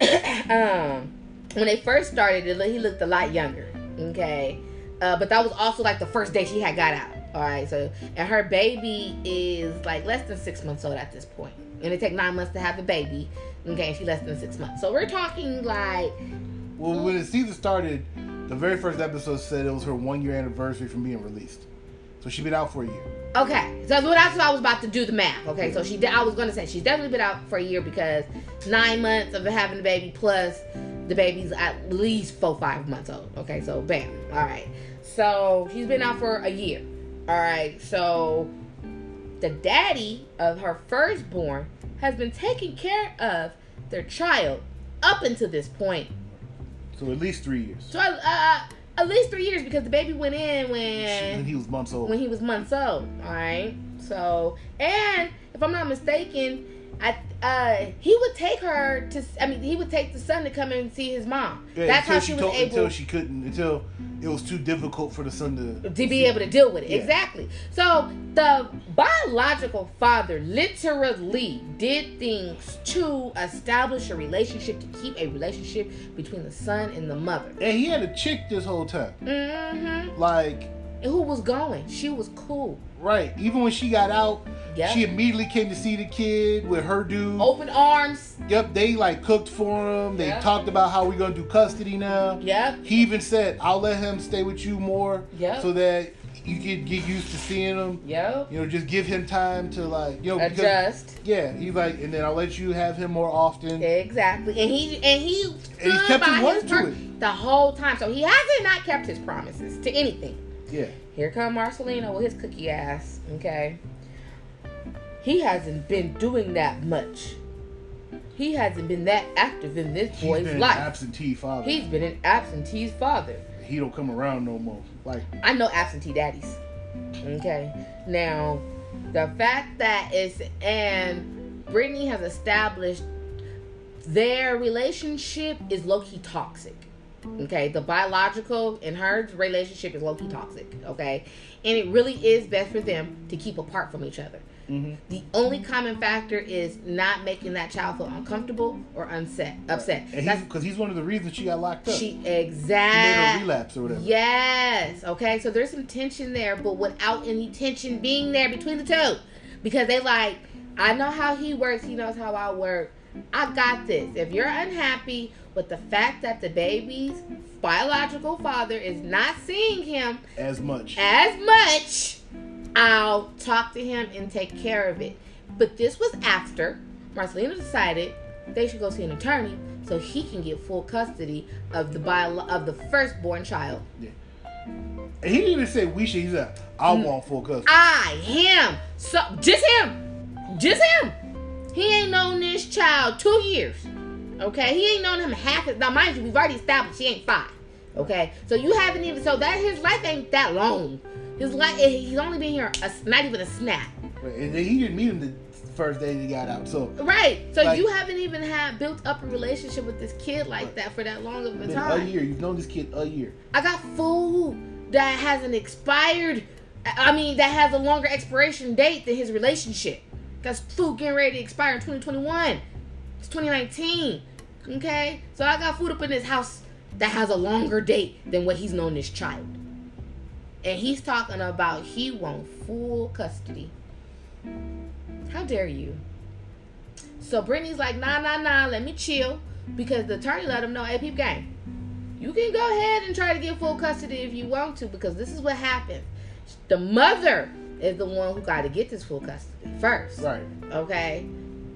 okay. um, when they first started, he looked a lot younger. Okay. Uh, but that was also like the first day she had got out. All right. So, and her baby is like less than six months old at this point, and it take nine months to have a baby. Okay, she's less than six months. So we're talking like well, when the season started, the very first episode said it was her one year anniversary from being released. So she's been out for a year. Okay, so that's what I was about to do the math. Okay, so she did. I was going to say she's definitely been out for a year because nine months of having the baby plus the baby's at least four five months old. Okay, so bam. All right, so she's been out for a year. All right, so the daddy of her firstborn has been taking care of their child up until this point so at least three years. So uh, uh, at least three years because the baby went in when when he was months old. When he was months old. All right. So and if I'm not mistaken, I uh, he would take her to. I mean, he would take the son to come and see his mom. Yeah, That's how she, she was able. Until she couldn't. Until it was too difficult for the son to to be able to deal with it. Yeah. Exactly. So the biological father literally did things to establish a relationship to keep a relationship between the son and the mother. And he had a chick this whole time. Mm-hmm. Like who was going? She was cool. Right. Even when she got out, Yep. she immediately came to see the kid with her dude. Open arms. Yep, they like cooked for him. They Yeah. talked about how we're gonna do custody now. Yep. He even said, "I'll let him stay with you more, Yep. so that you can get used to seeing him. Yep. You know, just give him time to like, you know, because Adjust. yeah, he's like, and then I'll let you have him more often. Exactly. And he and he And he kept his word to it. the whole time. So he hasn't not kept his promises to anything. Yeah, Here come Marcelino with his cookie ass. Okay. He hasn't been doing that much. He hasn't been that active in this he's boy's been an life. absentee father. He's been an absentee father. he don't come around no more. Like, I know absentee daddies. Okay. Now, the fact that it's and Brittany has established their relationship is low key toxic. Okay, the biological and her relationship is low key toxic. Okay, and it really is best for them to keep apart from each other. mhm. The only common factor is not making that child feel uncomfortable or unset, upset. and he's That's because he's one of the reasons she got locked up. she She made her exactly relapse or whatever. Yes. Okay. So there's some tension there, but without any tension being there between the two, because they like, I know how he works. He knows how I work. I got this. If you're unhappy with the fact that the baby's biological father is not seeing him As much. as much, I'll talk to him and take care of it. But this was after Marcelino decided they should go see an attorney so he can get full custody of the bio- of the firstborn child. And he didn't even say we should. He said, "I Mm. want full custody." I, him, so just him, just him. He ain't known this child two years. Okay, he ain't known him half. His, now, mind you, we've already established he ain't five. Okay, so you haven't even so that his life ain't that long. His life, he's only been here a, not even a snap. And then he didn't meet him the first day he got out. So Right. So Like- you haven't even had built up a relationship with this kid like that for that long of a been a year. You've known this kid a year. I got food that hasn't expired. I mean, that has a longer expiration date than his relationship. That's food getting ready to expire in 2021. It's 2019. Okay? So I got food up in this house that has a longer date than what he's known this child. And he's talking about he want full custody. How dare you? So Brittany's like, nah, nah, nah, let me chill. Because the attorney let him know, hey, peep gang, you can go ahead and try to get full custody if you want to, because this is what happens. The mother is the one who got to get this full custody first. Right. Okay?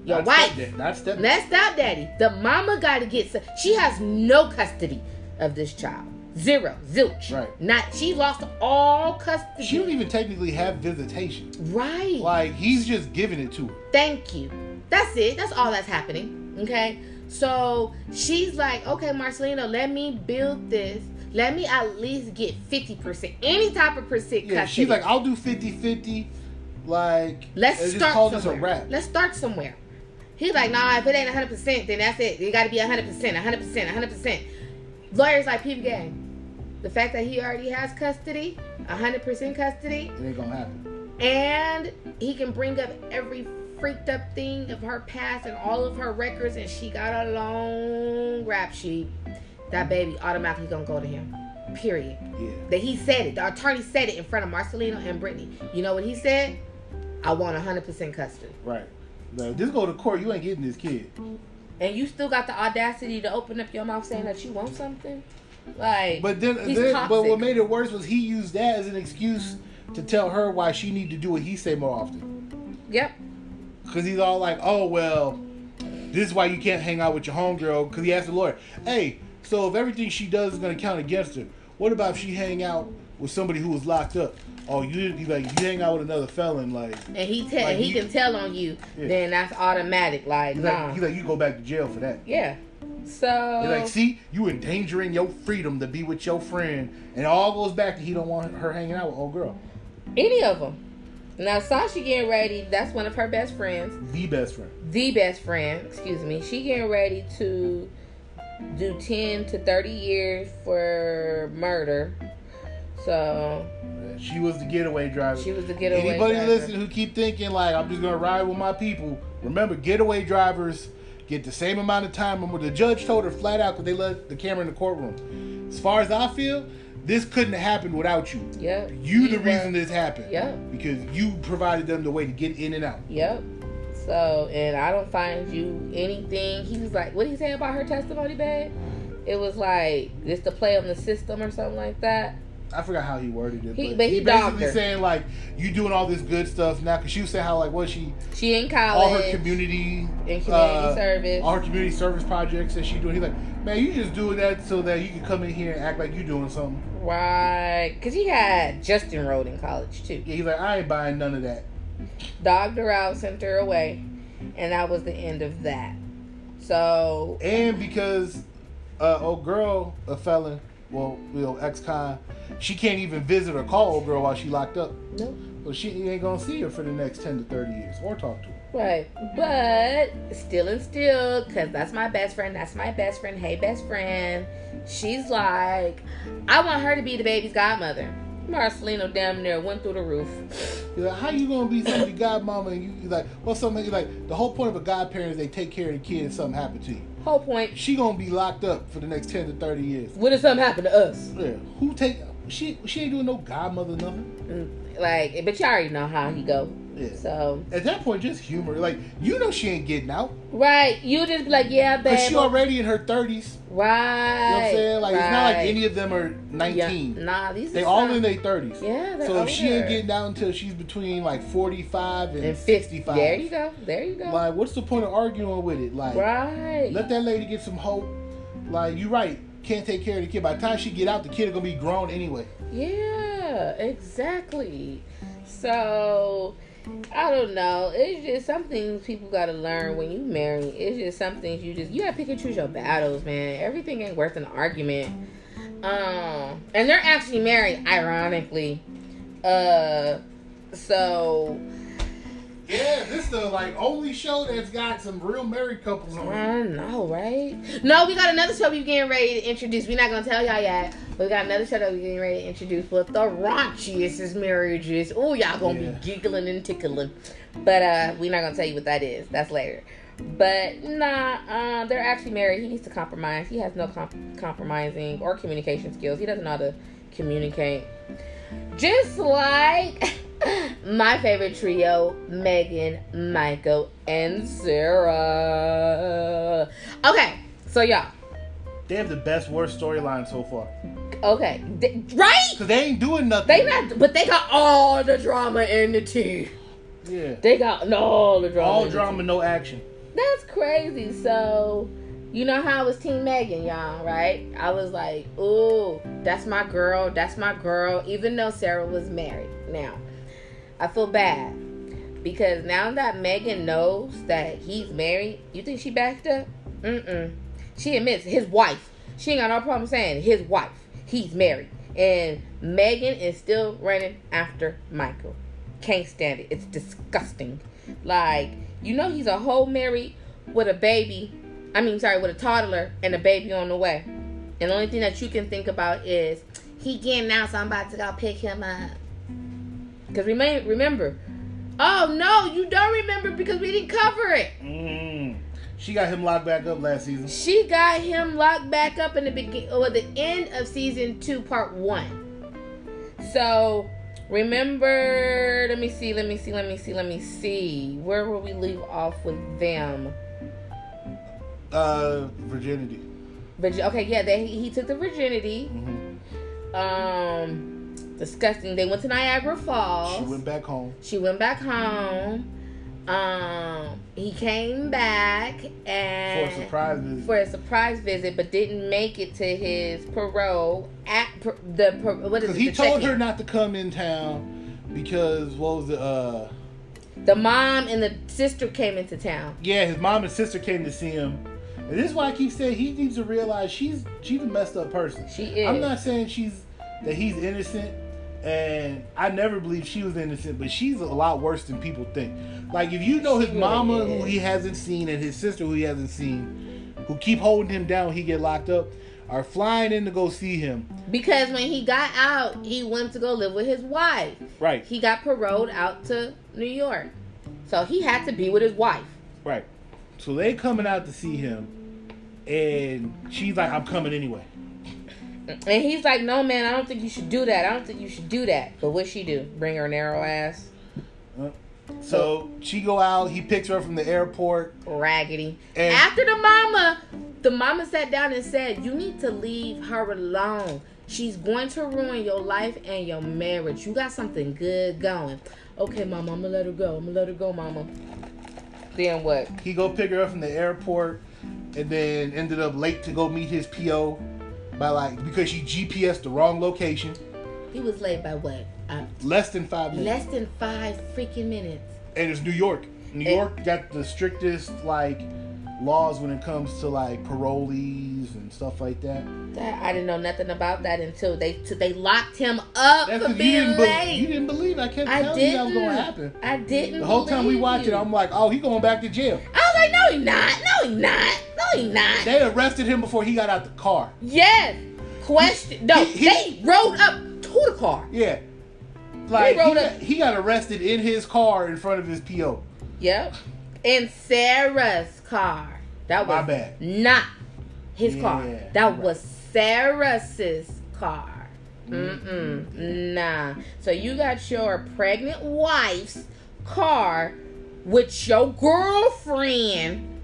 Your Not wife. stepdad- Not step. That's stepdaddy. The mama got to get. She has no custody of this child. Zero. Zilch. Right. Not. She lost all custody. She don't even technically have visitation. right. Like he's just giving it to her. Thank you. That's it. That's all that's happening. Okay. So she's like, okay, Marcelino, let me build this. Let me at least get 50%, any type of percent custody. Yeah, she's like, I'll do 50-50. Like let's start call this a somewhere. wrap. Let's start somewhere. He's like, nah, if it ain't 100%, then that's it. You got to be 100%, 100%, 100%. Lawyer's like, peep game. The fact that he already has custody, 100% custody, It ain't gonna happen. and he can bring up every freaked up thing of her past and all of her records and she got a long rap sheet that baby automatically gonna go to him period Yeah. that he said it the attorney said it in front of marcelino and brittany you know what he said i want 100% custody Right. Like, just go to court. You ain't getting this kid. and you still got the audacity to open up your mouth saying that you want something like But then, then but what made it worse was he used that as an excuse to tell her why she need to do what he say more often. yep Because he's all like, oh, well, this is why you can't hang out with your homegirl. Because he asked the lawyer, hey, so if everything she does is going to count against her, what about if she hang out with somebody who was locked up? Oh, you you like you hang out with another felon, like and he te- Like he can tell on you Yeah. then that's automatic like he's nah like, he's like you go back to jail for that. yeah so He's like, see, you endangering your freedom to be with your friend, and it all goes back to he don't want her hanging out with old girl, Any of them. Now Sasha getting ready. That's one of her best friends. the best friend. The best friend, excuse me. She getting ready to do ten to thirty years for murder. So She was the getaway driver. she was the getaway. Driver. Anybody driver. listening who keep thinking like I'm just gonna ride with my people, remember getaway drivers get the same amount of time. Remember the judge told her flat out because they left the camera in the courtroom. As far as I feel, this couldn't have happened without you. Yeah. You the reason this happened. Yep. Because you provided them the way to get in and out. Yep. So, and I don't find you anything. He was like, what did he say about her testimony, babe? It was like this to play on the system or something like that. I forgot how he worded it, He- but, but he, he basically saying like you doing all this good stuff now because she was saying how like what she She in college all her community in community uh, service. all her community service projects that she doing. He's like, man, you just doing that so that you can come in here and act like you doing something. Right. Because he had just enrolled in college too. Yeah, he's like, I ain't buying none of that. Dogged her out, sent her away. And that was the end of that. So, And because uh, old girl, a felon, well, you know, ex-con, she can't even visit or call old girl while she locked up. no. So she ain't gonna see her for the next ten to thirty years or talk to her. Right. But still and still, because that's my best friend. That's my best friend. Hey, best friend. She's like, I want her to be the baby's godmother. Marcelino damn near went through the roof. You're like, how you gonna be somebody's godmama and you you're like, well, something like the whole point of a godparent is they take care of the kid and something happened to you. Whole point. She gonna be locked up for the next ten to thirty years. What if something happened to us? Yeah, who take? She she ain't doing no godmother nothing. Mm, Like, but you already know how he go. Yeah. So, At that point, just humor. Like you know, she ain't getting out right. You just be like, yeah, babe. she already in her thirties. right. You know what I'm saying? Like it's not like any of them are Yeah, nineteen. Nah, these They are all some- in their thirties. Yeah, So if she ain't getting out until she's between like forty five and, and sixty 50. There you go. There you go. Like, what's the point of arguing with it? Like, right. let that lady get some hope. Like, you right, can't take care of the kid. By the time she get out, the kid are gonna be grown anyway. Yeah, exactly. So I don't know. It's just some things people gotta learn when you marry. It's just some things you just you gotta pick and choose your battles, man. Everything ain't worth an argument. Um, and they're actually married, ironically. Uh, so Yeah, this the like only show that's got some real married couples on. I know, right? No, we got another show we're getting ready to introduce. We're not gonna tell y'all yet. We got another show that we're getting ready to introduce with the raunchiest marriages. Oh, y'all gonna Yeah. be giggling and tickling. But uh we're not gonna tell you what that is. That's later. But nah, uh, they're actually married. He needs to compromise. He has no comp- compromising or communication skills. He doesn't know how to communicate. Just like my favorite trio, Megan, Michael, and Sarah. Okay, so y'all. They have the best worst storyline so far. Okay, right? Cause they ain't doing nothing. They not, but they got all the drama in the tea. Yeah. They got all the drama. All drama, no action. That's crazy. So, you know how I was Team Megan, y'all, right? I was like, ooh, that's my girl. That's my girl. Even though Sarah was married. Now, I feel bad because now that Megan knows that he's married, you think she backed up? Mm-mm. She admits his wife. She ain't got no problem saying his wife. He's married. And Megan is still running after Michael. Can't stand it. It's disgusting. Like, you know he's a whole married with a baby. I mean, sorry, with a toddler and a baby on the way. And the only thing that you can think about is he getting out, so I'm about to go pick him up. Because remember, remember, oh no, you don't remember because we didn't cover it. Mm. She got him locked back up last season. She got him locked back up in the begin or the end of season two, part one. So remember, let me see, let me see, let me see, let me see. Where will we leave off with them? Uh, virginity. Virgi- okay, yeah, they, he took the virginity. hmm Um, disgusting. They went to Niagara Falls. She went back home. She went back home. Um, he came back and For a surprise visit. for a surprise visit, but didn't make it to his parole at per, the per, what is Because it? he told her not to come in town because what was it? Uh, The mom and the sister came into town. yeah, his mom and sister came to see him. And this is why I keep saying he needs to realize she's she's a messed up person. She is. I'm not saying she's that he's innocent, and I never believed she was innocent, but she's a lot worse than people think. Like if you know his really mama is. who he hasn't seen and his sister who he hasn't seen, who keep holding him down, he get locked up, are flying in to go see him. because when he got out, he went to go live with his wife. Right, He got paroled out to New York, so he had to be with his wife. right. So they coming out to see him, and she's like, "I'm coming anyway." And he's like, "No, man, I don't think you should do that. I don't think you should do that." But what she do? Bring her narrow ass, uh, So she go out. He picks her up from the airport. raggedy. And- After the mama, the mama sat down and said, "You need to leave her alone. She's going to ruin your life and your marriage. You got something good going." Okay, mama, I'm gonna let her go. I'm gonna let her go, mama. Then what? He go pick her up from the airport, and then ended up late to go meet his PO by like because she GPS the wrong location. He was late by what? Uh, Less than five minutes. less than five freaking minutes. and it's New York. New And- York got the strictest like laws when it comes to like parolees and stuff like that. That I didn't know nothing about that until they they locked him up That's for 'cause you being didn't, be- late. you didn't believe. I kept I telling you that was gonna happen. I didn't. The whole time we believe watch it. I'm like, oh, he going back to jail. I was like, no, he not. No, he not. No, he not. They arrested him before he got out the car. yes. Question. No, he- he- they rode up to the car. Yeah. Like he, rode got, up- he got arrested in his car in front of his PO. Yep. In Sarah's car. That was My bad. not his car. That right. was Sarah's car. Mm-hmm. Mm-mm. Nah. So you got your pregnant wife's car with your girlfriend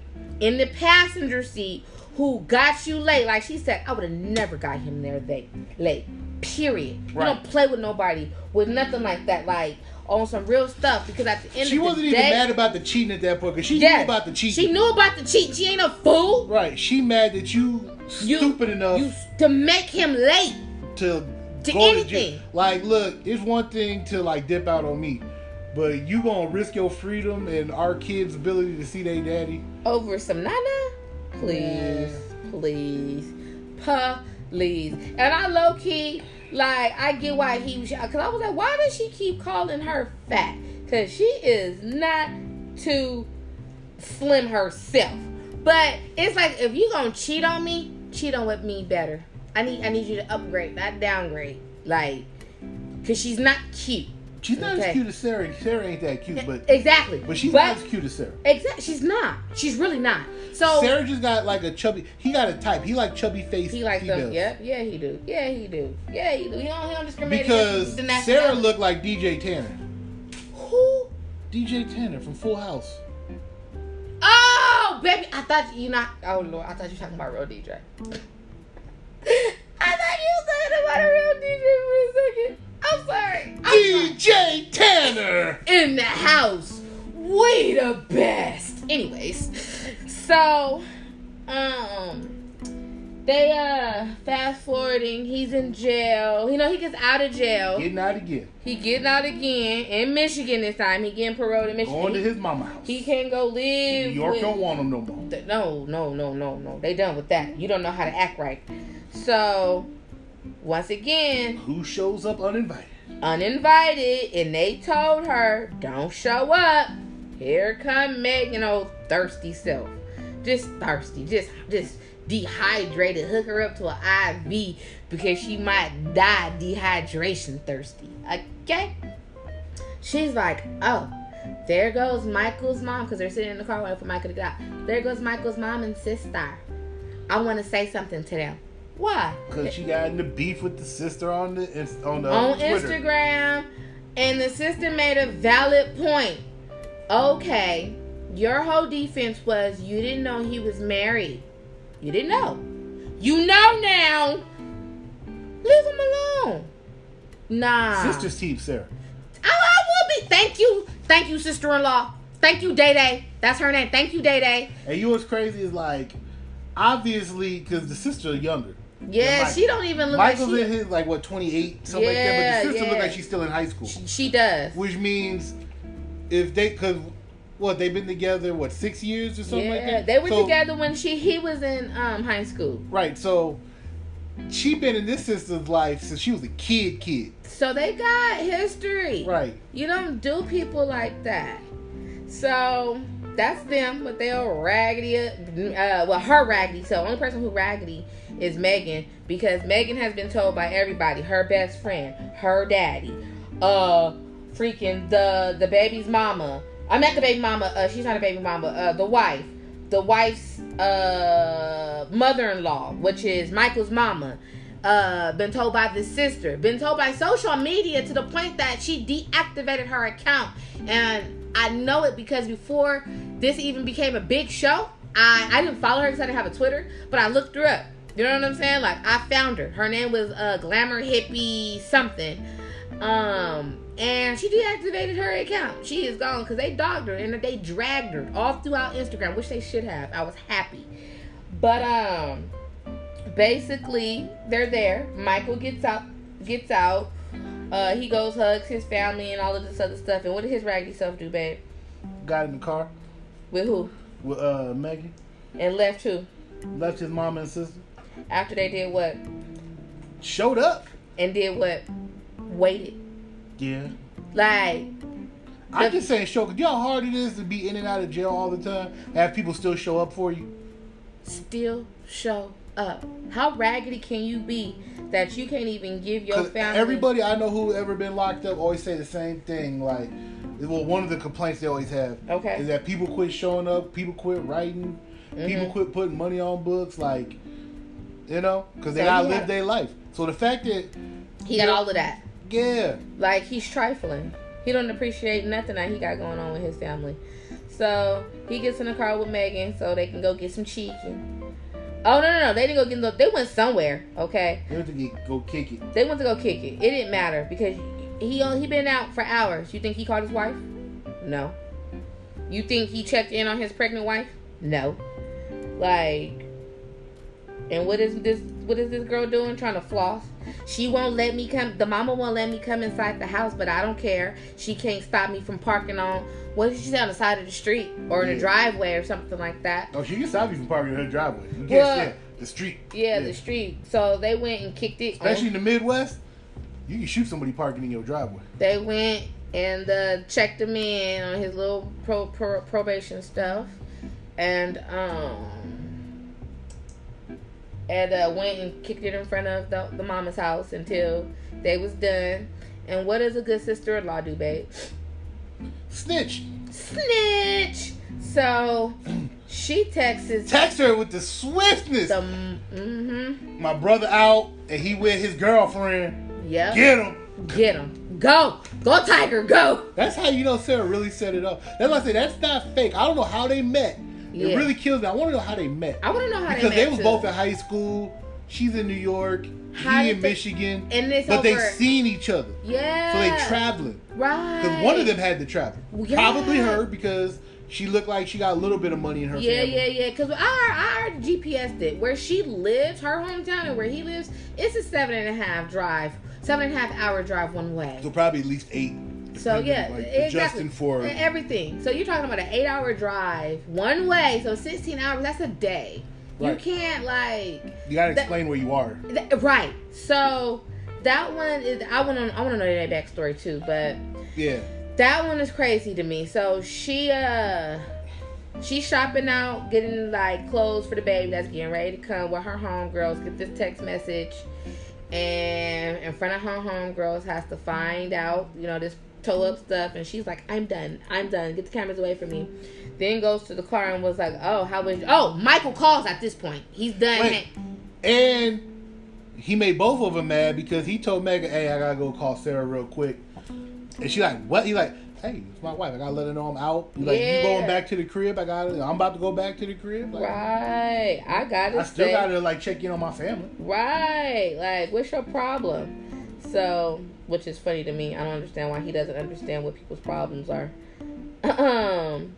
in the passenger seat who got you late. Like she said, I would have never got him there late. Late. Period. You don't play with nobody with nothing like that. Like on some real stuff because at the end She of the day, she wasn't even mad about the cheating at that point because she Yes. knew about the cheating. She knew about the cheat. She ain't a fool. Right. She mad that you, You- stupid enough You to make him late. to, To go anything. to. Like, look, it's one thing to like dip out on me, but you gonna risk your freedom and our kids' ability to see their daddy. over some nana? Please, please, please. And I low key, like, I get why he was, because I was like, why does she keep calling her fat? Because she is not too slim herself. But it's like, if you gonna cheat on me, cheat on with me better. I need, I need you to upgrade, not downgrade. Like, because she's not cute. She's not Okay. as cute as Sarah. Sarah ain't that cute, but Exactly. but she's not as cute as Sarah. Exactly. She's not. She's really not. So Sarah just got like a chubby. He got a type. He like chubby face. he like females. them. Yep. Yeah, he do. Yeah, he do. Yeah, he do. He don't, he don't discriminate Because Sarah looked like DJ Tanner. Who? DJ Tanner from Full House. Oh, baby. I thought you not. Oh Lord, I thought you were talking about real DJ. I thought you were talking about a real DJ for a second. I'm sorry. I'm. DJ Tanner. in the house. We the best. Anyways, so um they uh fast forwarding, he's in jail. You know, he gets out of jail. Getting out again. He getting out again in Michigan this time. He getting paroled in Michigan. Going to his mama house. he can't go live. New York with- don't want him no more. No, no, no, no, no. They done with that. You don't know how to act right. So once again, Who shows up uninvited? uninvited and they told her don't show up. Here come megan old thirsty self. Just thirsty just just dehydrated. Hook her up to an iv because she might die dehydration thirsty. Okay? She's like oh there goes michael's mom because they're sitting in the car waiting for michael to get out. There goes michael's mom and sister. I want to say something to them why Because she got in the beef with the sister on the on the on Twitter. Instagram, and the sister made a valid point. Okay, your whole defense was you didn't know he was married. You didn't know. You know now. Leave him alone. Nah. Sister's team, Sarah. I, I will be. Thank you. Thank you, sister in law. Thank you, Day Day. That's her name. Thank you, Day Day. And you know what's crazy is like, obviously, because the sister younger. Yeah, she don't even look Michael's like in she, his like what 28, something like that. Yeah, But the sister look yeah. like she's still in high school, she, she does. which means if they because what they've been together what six years or something yeah, like that. they were So- together when she he was in um high school. Right. So she been in this sister's life since she was a kid. Kid. So they got history. Right. You don't do people like that. So that's them, but they're raggedy. Uh, well, her raggedy. So only person who raggedy is Megan because Megan has been told by everybody, her best friend, her daddy, uh, freaking the the baby's mama. I met the baby mama. Uh, she's not a baby mama. Uh, the wife, the wife's uh mother-in-law, which is Michael's mama. uh, been told by the sister, been told by social media to the point that she deactivated her account. And I know it because before this even became a big show, I, I didn't follow her because I didn't have a Twitter, but I looked her up. You know what I'm saying? Like I found her. Her name was uh, Glamour Hippie something. Um, and she deactivated her account. She is gone because they dogged her and they dragged her all throughout Instagram, which they should have. I was happy. But um basically they're there. Michael gets out gets out. Uh he goes, hugs his family and all of this other stuff. And what did his raggedy self do, babe? Got in the car With who? with uh Megan. And left who? Left his mama and sister. After they did what? Showed up. And did what? Waited. Yeah. Like I'm just saying, show. Cause You know how hard it is to be in and out of jail all the time. Have people still show up for you. still show up. How raggedy can you be that you can't even give your family everybody I know who ever been locked up always say the same thing. Like, well, one of the complaints they always have Okay. is that people quit showing up, people quit writing, people Mhm. quit putting money on books. Like, you know, because they So gotta live their life. So the fact that He got all of that. yeah, Like he's trifling. He don't appreciate nothing that he got going on with his family. So he gets in the car with Megan so they can go get some chicken. Oh no no no! They didn't go get no. They went somewhere. Okay, they have to get, go kick it. they went to go kick it. It didn't matter because he only he been out for hours. You think he called his wife? No. You think he checked in on his pregnant wife? No. Like, and what is this? What is this girl doing? Trying to floss? She won't let me come. The mama won't let me come inside the house, but I don't care. She can't stop me from parking on. What did she say on the side of the street or in Yeah. the driveway or something like that? Oh, she can stop you from parking in her driveway. You can't Well, stand the street. Yeah, the street. So they went and kicked it. Especially in the Midwest, you can shoot somebody parking in your driveway. They went and uh, checked him in on his little pro, pro, probation stuff, and um, and uh, went and kicked it in front of the, the mama's house until they was done. And what does a good sister-in-law do, babe? Snitch. Snitch. So she texts Text her with the swiftness. the mm-hmm. My brother out and he with his girlfriend. Yep. Get him. Get him. Go. Go, Tiger. Go. That's how you know Sarah really set it up. That's why I say that's not fake. I don't know how they met. It really kills me. I want to know how they met. I want to know how they met because they they, was too. both in high school. She's in New York. How he in they- Michigan. And it's but they over. seen each other. yeah. So they traveling. Right. Because one of them had to travel. Yeah. Probably her because she looked like she got a little bit of money in her Yeah, family. yeah, yeah. Because I, I already GPSed it. Where she lives, her hometown, and where he lives, it's a seven and a half drive, seven and a half hour drive one way. So probably at least eight. So yeah, like, exactly. adjusting for everything. So you're talking about an eight hour drive one way, so 16 hours. That's a day. You can't like you gotta that- explain where you are. right. So that one is. I want to. I want to know that backstory too, but Yeah. that one is crazy to me. So she uh she's shopping out, getting like clothes for the baby that's getting ready to come with her homegirls, get this text message and in front of her homegirls has to find out, you know, this toe up stuff and she's like, I'm done. I'm done. Get the cameras away from me. Then goes to the car and was like, Oh, how was oh, Michael calls at this point. He's done. Wait. And he made both of them mad because he told Megan, "Hey, I gotta go call Sarah real quick." And she like, "What?" He like, "Hey, it's my wife. I gotta let her know I'm out." Like, Yeah. "You going back to the crib? I got. to I'm about to go back to the crib." Like, Right. I gotta I still say- gotta like check in on my family. Right. Like, what's your problem? So, which is funny to me. I don't understand why he doesn't understand what people's problems are. Um.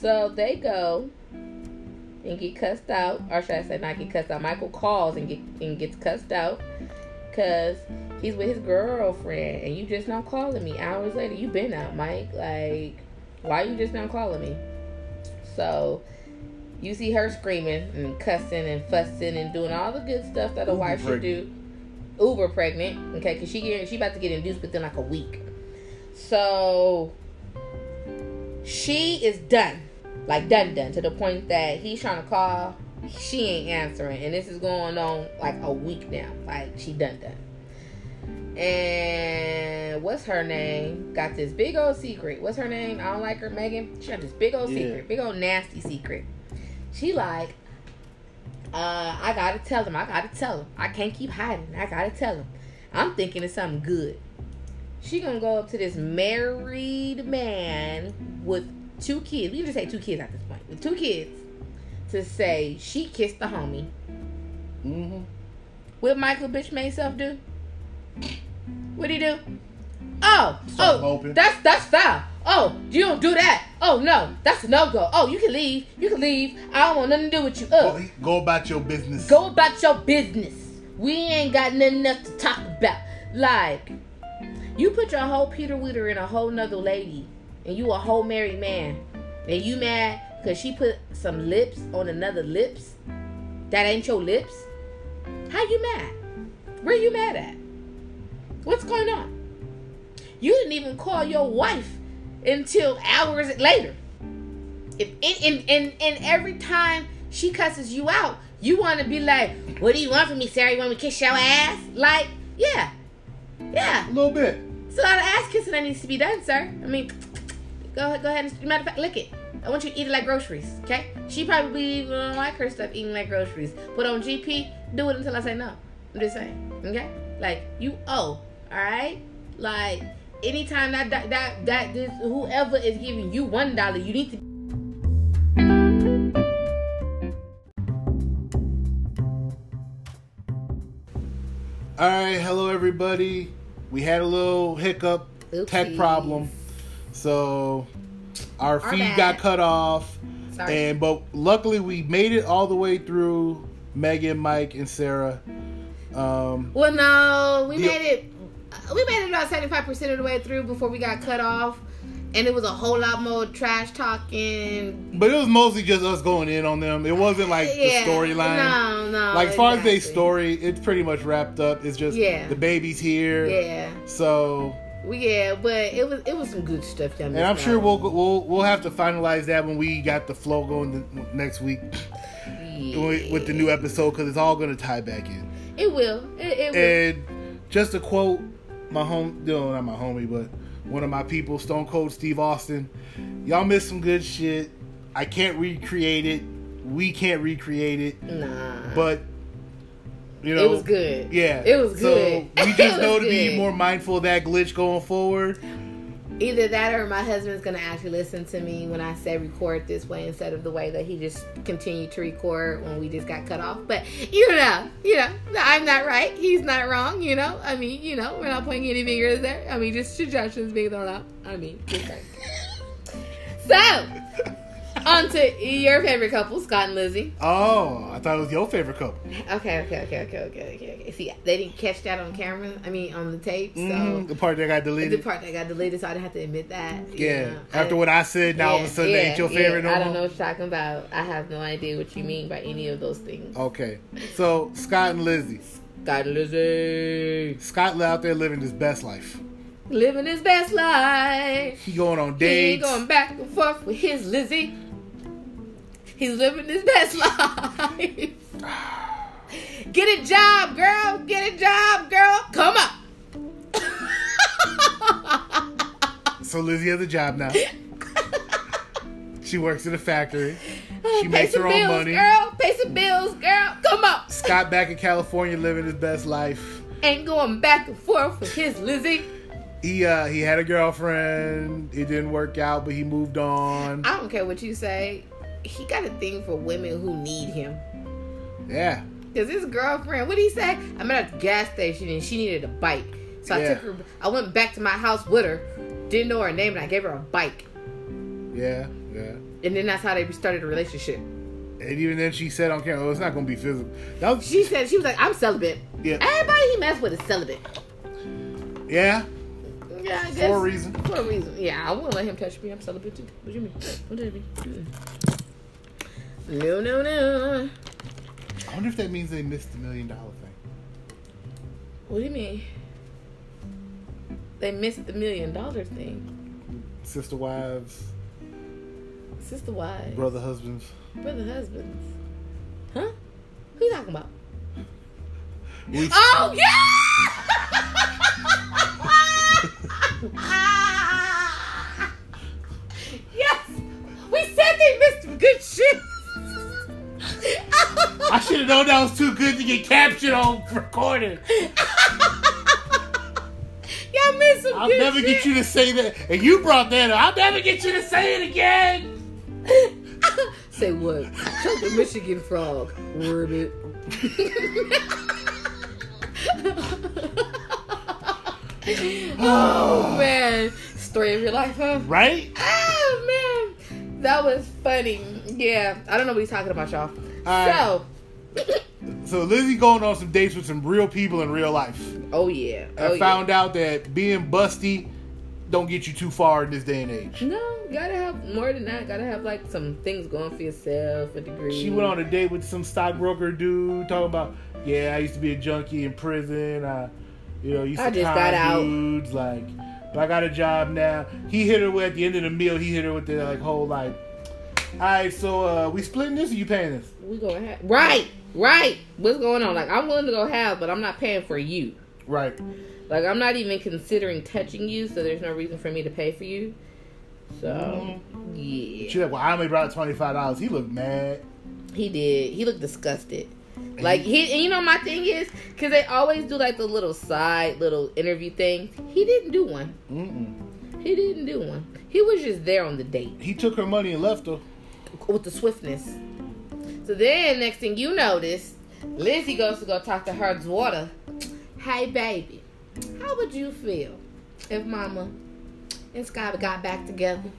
So they go and get cussed out, or should I say, not get cussed out? Michael calls and get and gets cussed out because he's with his girlfriend, and you just not calling me. Hours later, you been out, Mike. Like, why you just not calling me? So you see her screaming and cussing and fussing and doing all the good stuff that a wife should do. Uber pregnant, okay? Because she get, she about to get induced within like a week. So she is done, like done done to the point that he's trying to call, she ain't answering, and this is going on like a week now. Like she done done. And what's her name? Got this big old secret. What's her name? I don't like her, Megan. She got this big old Yeah. secret, big old nasty secret. She like, Uh, I gotta tell him. I gotta tell him. I can't keep hiding. I gotta tell him. I'm thinking of something good. She gonna go up to this married man with two kids. We can just say two kids at this point. With two kids to say she kissed the homie. Mm-hmm. What Michael bitch made self do? What'd he do? Oh, Start oh, moping. that's that's foul. Oh, you don't do that. Oh no, that's a no go. Oh, you can leave. You can leave. I don't want nothing to do with you. Go, go about your business. go about your business. We ain't got nothing else to talk about. Like, you put your whole Peter Witter in a whole nother lady, and you a whole married man, and you mad because she put some lips on another lips that ain't your lips. How you mad? Where you mad at? What's going on? You didn't even call your wife until hours later. If and and and, and every time she cusses you out, you want to be like, "What do you want from me, Sarah? You want me to kiss your ass?" Like, yeah, yeah. A little bit. It's a lot of ass kissing that needs to be done, sir. I mean, go ahead, go ahead. And, matter of fact, lick it. I want you to eat it like groceries, okay? She probably don't like her stuff eating like groceries. But on GP, do it until I say no. I'm just saying, okay? Like you owe, all right? Like anytime that that that, that this, whoever is giving you one dollar, you need to All right, hello everybody. We had a little hiccup, tech problem, so our Our feed bad. got cut off. Sorry. And but luckily we made it all the way through. Megan, Mike, and Sarah. Um, Well, no, we The- made it. Uh, we made it about seventy-five percent of the way through before we got cut off, and it was a whole lot more trash talking. but it was mostly just us going in on them. It wasn't like Yeah, the storyline. No, no. like as far as their story, it's pretty much wrapped up. It's just Yeah. the baby's here. Yeah, So, yeah, but it was it was some good stuff. That and I'm sure we'll go- we'll we'll have to finalize that when we got the flow going the, next week with with the new episode because it's all going to tie back in. It will. It, it will. And just to quote my home, no, not my homie, but one of my people, Stone Cold Steve Austin, y'all missed some good shit. I can't recreate it. We can't recreate it, nah, but you know, it was good. Yeah, it was good. So we just know to be more mindful of that glitch going forward. Either that or my husband's gonna actually listen to me when I say record this way instead of the way that he just continued to record when we just got cut off. But you know, you know, I'm not right. He's not wrong. You know, I mean, you know, we're not pointing any fingers there. I mean, just suggestions being thrown out. I mean, just saying. So, on to your favorite couple, Scott and Lizzie. Oh, I thought it was your favorite couple. Okay, okay, okay, okay, okay, okay. okay. See, they didn't catch that on camera. I mean, on the tape. So Mhm, the part that got deleted. the part that got deleted, so I didn't have to admit that. you yeah. know. After I- what I said, now all of a sudden they ain't your favorite yeah, no I don't know what you're talking about. I have no idea what you mean by any of those things. Okay, so Scott and Lizzie. Scott and Lizzie Scott out there living his best life. living his best life. He going on dates. He going back and forth with his Lizzie. He's living his best life. Get a job, girl. Get a job, girl. Come on. So Lizzie has a job now. She works in a factory. She Pay makes her own bills, money. girl. Pay some bills, girl. Come on. Scott back in California living his best life. Ain't going back and forth with his Lizzie. He uh he had a girlfriend. It didn't work out, but he moved on. I don't care what you say. He got a thing for women who need him. Yeah. Cause his girlfriend, what did he say? I met at the gas station and she needed a bike. So I took her. I went back to my house with her. Didn't know her name, and I gave her a bike. Yeah. Yeah. And then that's how they started a relationship. And even then she said on camera, oh, it's not gonna be physical. Was She said she was like, "I'm celibate." Yeah. Everybody he messed with is celibate. Yeah. Yeah, I guess. For a reason. For a reason. Yeah, I wouldn't let him touch me. I'm celibate too. What do you mean? What do you mean? No, no, no. I wonder if that means they missed the million dollar thing. What do you mean? They missed the million dollar thing. Sister wives, Sister wives. brother husbands. Brother husbands. Huh? Who you talking about? We Oh yeah! yes! We said they missed some good shit. I should have known that was too good to get captured on recording. Y'all missed some I'll never shit. get you to say that. And you brought that up. I'll never get you to say it again. Say what? Choke the Michigan frog. Ribbit. oh man. Story of your life, huh? Right? Oh man. That was funny. Yeah. I don't know what he's talking about, y'all. Right. So So Lizzie going on some dates with some real people in real life. Oh yeah. I Oh found out that being busty don't get you too far in this day and age. No, gotta have more than that. Gotta have like some things going for yourself, a degree. She went on a date with some stockbroker dude talking about, yeah, I used to be a junkie in prison. I, you know, used to I just con got out." dudes like, but I got a job now. He hit her with at the end of the meal. He hit her with the like whole like, all right, so uh, we splitting this or you paying this? We gonna have right, right. What's going on? Like I'm willing to go have, but I'm not paying for you. Right. Like I'm not even considering touching you, so there's no reason for me to pay for you. So Mm-hmm. yeah, She like, well, I only brought twenty five dollars. He looked mad. he did. He looked disgusted. Like he, and you know, my thing is because they always do like the little side little interview thing. He didn't do one. Mm-mm. He didn't do one. He was just there on the date He took her money and left her. with the swiftness. So then, next thing you notice, Lizzie goes to go talk to her daughter. Hey, baby, how would you feel if Mama and Sky got back together?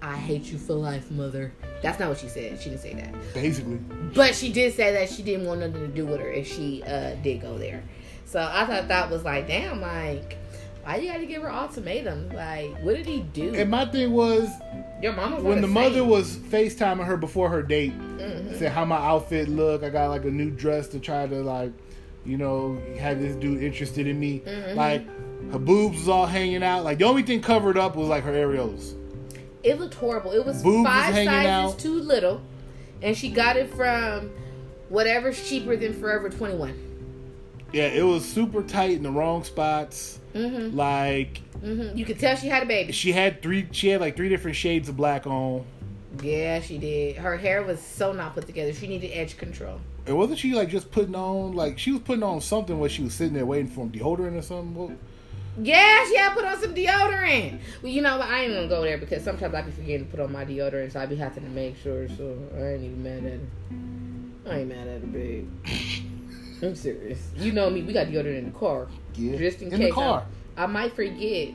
I hate you for life, mother. That's not what she said. She didn't say that. Basically, But she did say that she didn't want nothing to do with her if she uh, did go there. So I thought that was like, damn, like, why you gotta give her ultimatum? Like, what did he do? and my thing was Your mama was when the mother was FaceTiming her before her date, Mhm. said how my outfit look. I got like a new dress to try to like, you know, have this dude interested in me. Mhm. Like her boobs was all hanging out. Like the only thing covered up was like her areolas. It looked horrible. It was Boobs five hanging sizes out. too little, and she got it from whatever's cheaper than Forever Twenty One. Yeah, it was super tight in the wrong spots. Mm-hmm. Like Mm-hmm. You could tell she had a baby. she had three. She had like three different shades of black on. Yeah, she did. Her hair was so not put together. She needed edge control. And wasn't she like just putting on like she was putting on something while she was sitting there waiting for him deodorant or something? What- Yeah, she had put on some deodorant. Well, you know what? I ain't gonna go there because sometimes I be forgetting to put on my deodorant, so I be having to make sure. So I ain't even mad at her. I ain't mad at her, babe. I'm serious. You know me. We got deodorant in the car, Yeah, just in, in case. the car. I, I might forget.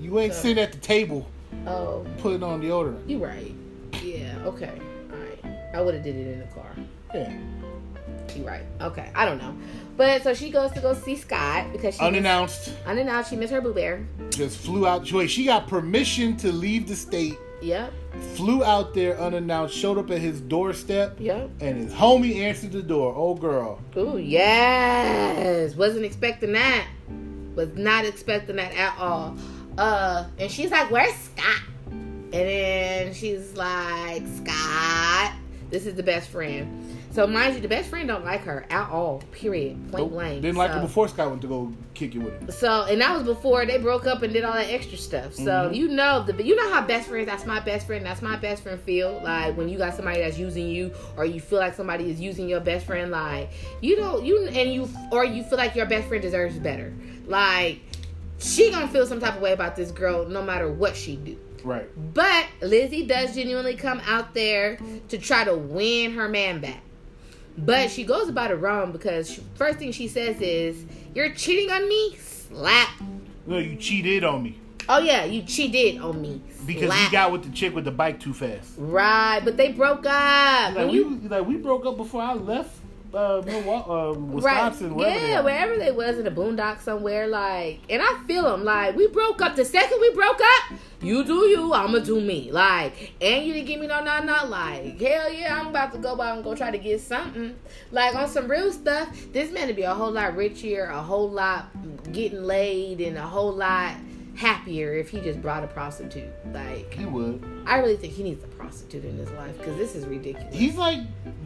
You ain't So- sitting at the table Oh, putting on the deodorant. you right. Yeah. Okay. All right. I would have did it in the car. Yeah. You right. Okay. I don't know, but so she goes to go see Scott because she Unannounced. Missed, unannounced. She missed her boo bear. Just flew out. Wait, she got permission to leave the state. Yep. Flew out there unannounced. Showed up at his doorstep, Yep. and his homie answered the door. Oh girl. Ooh, yes. Wasn't expecting that. Was not expecting that at all. Uh, and she's like, "Where's Scott?" And then she's like, "Scott, this is the best friend." So mind you, the best friend don't like her at all. Period. Point Nope. blank. Didn't like So- her before Scott went to go kick it with him. So, and that was before they broke up and did all that extra stuff. So Mhm. you know the you know how best friends. That's my best friend. That's my best friend feel like when you got somebody that's using you, or you feel like somebody is using your best friend. Like you don't you and you or you feel like your best friend deserves better. Like she gonna feel some type of way about this girl no matter what she do. Right. But Lizzie does genuinely come out there to try to win her man back. But she goes about it wrong because she, first thing she says is, "You're cheating on me." Slap. No, you cheated on me Oh yeah, you cheated on me. because Slap. he got with the chick with the bike too fast. right, but they broke up. Like When we, you like we broke up before I left uh, Milwaukee, uh, Wisconsin, right, wherever yeah, are. wherever they was in the boondock somewhere, like, and I feel them. Like we broke up. The second we broke up, you do you, I'ma do me. Like, and you didn't give me no not not like hell yeah, I'm about to go out and go try to get something. Like on some real stuff, this man to be a whole lot richer, a whole lot getting laid, and a whole lot happier if he just brought a prostitute. Like, He would. I really think he needs a prostitute in his life because this is ridiculous. He's like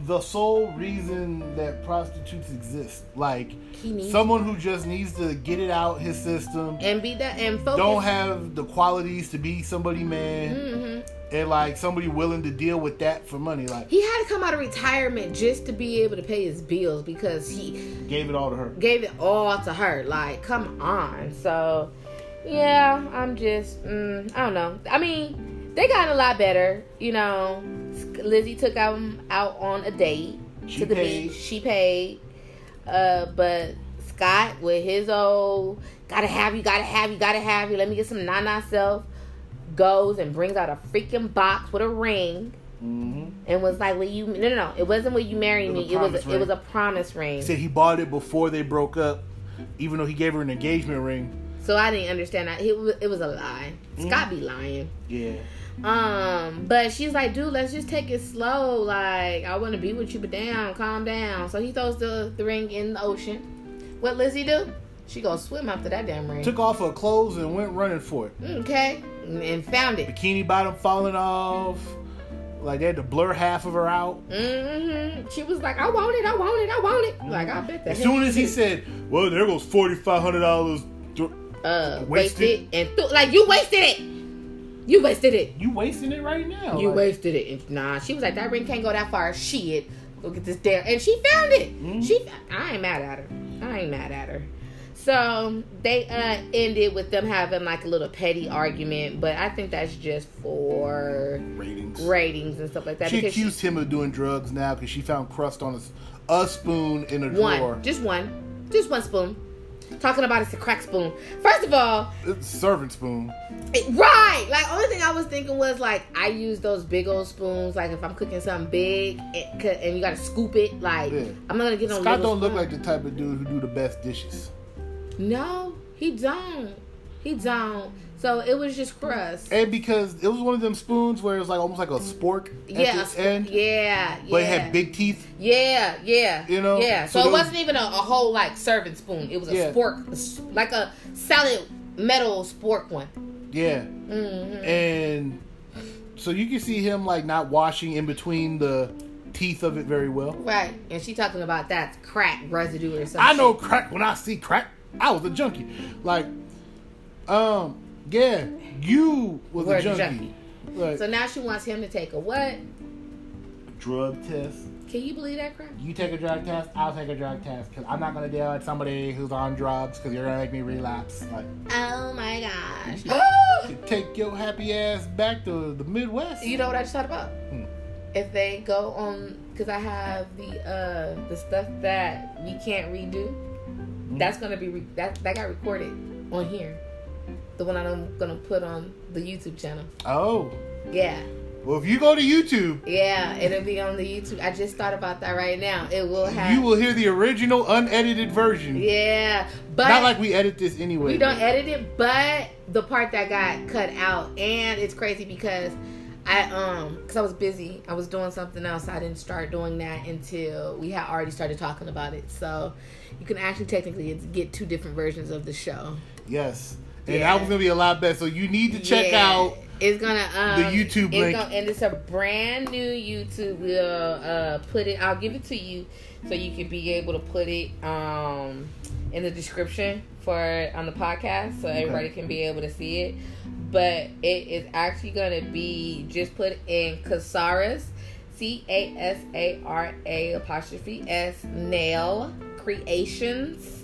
the sole reason that prostitutes exist. Like he needs someone who just needs to get it out his system. and be that and focus. Don't have the qualities to be somebody man, hmm and like somebody willing to deal with that for money. Like He had to come out of retirement just to be able to pay his bills because he gave it all to her. gave it all to her. Like, come on. So, yeah, I'm just, mm, I don't know. I mean, they got a lot better. You know, Lizzie took them out on a date She to the paid. beach. She paid. Uh, but Scott with his old gotta have you, gotta have you, gotta have you. Let me get some nana self. Goes and brings out a freaking box with a ring hmm and was like, "Will you?" No, no, no. It wasn't "Will you marry me?" a It was promise it was a promise ring. He said he bought it before they broke up, even though he gave her an engagement ring. So I didn't understand that. It was, it was a lie. Mm. Scott be lying. Yeah. Um, but she's like, dude, let's just take it slow. Like, I want to be with you, but damn, calm down. So he throws the, the ring in the ocean. What Lizzie do? She goes swim after that damn ring. Took off her clothes and went running for it. okay, and found it. Bikini bottom falling off. Like they had to blur half of her out. Mm-hmm. She was like, I want it, I want it, I want it. Like, I bet that. As soon as he said, "Well, there goes forty five hundred dollars," uh, wasted. wasted and th- like you wasted it. You wasted it. you wasting it right now. You Like, wasted it. And, nah, she was like, that ring can't go that far. Shit. Go get this damn. And she found it. Mhm. She. I ain't mad at her. I ain't mad at her. So they uh ended with them having like a little petty argument, but I think that's just for ratings. ratings and stuff like that. She accused him of doing drugs now because she found crust on a spoon in a one, drawer. just one, just one spoon. Talking about it's a crack spoon. First of all, It's a servant spoon. It- right. Like only thing I was thinking was like I use those big old spoons. Like if I'm cooking something big and, and you gotta scoop it. Like Yeah. I'm not gonna get no. Scott don't look like the type of dude who do the best dishes. No, he don't. He don't. So it was just crust. And because it was one of them spoons where it was like almost like a spork at yeah, a the end, yeah, yeah. but it had big teeth. Yeah, yeah. You know, Yeah. so So, it those- wasn't even a, a whole like serving spoon. It was a Yeah. spork, like a solid metal spork one. Yeah, hmm and so you can see him like not washing in between the teeth of it very well. Right. And she talking about that crack residue or something. I know crack when I see crack. I was a junkie. Like, um, yeah, you was Were a the junkie. junkie. Like, So now she wants him to take a what? drug test. Can you believe that crap? You take a drug test, I'll take a drug test because I'm not gonna deal with somebody who's on drugs because you're gonna make me relapse. Like, Oh my gosh. you take your happy ass back to the Midwest. you know what I just thought about? Hmm. If they go on, because I have the uh the stuff that we can't redo, Hmm. that's gonna be re- that that got recorded on here. The one I'm gonna put on the YouTube channel. Oh, Yeah, well, if you go to YouTube, yeah, it'll be on the YouTube. I just thought about that right now. It will have. you will hear the original unedited version. Yeah, but Not like we edit this anyway. We don't edit it, but the part that got cut out, and it's crazy because I um because I was busy, I was doing something else. I didn't start doing that until we had already started talking about it. So you can actually technically get two different versions of the show. Yes, and Yeah. that was gonna be a lot better. So you need to check Yeah, out. It's gonna um, the YouTube it's link. gonna- and it's a brand new YouTube. We'll uh, put it. I'll give it to you so you can be able to put it um in the description for on the podcast so everybody can be able to see it. But it is actually gonna be just put in Casara's, C A S A R A apostrophe S Nail Creations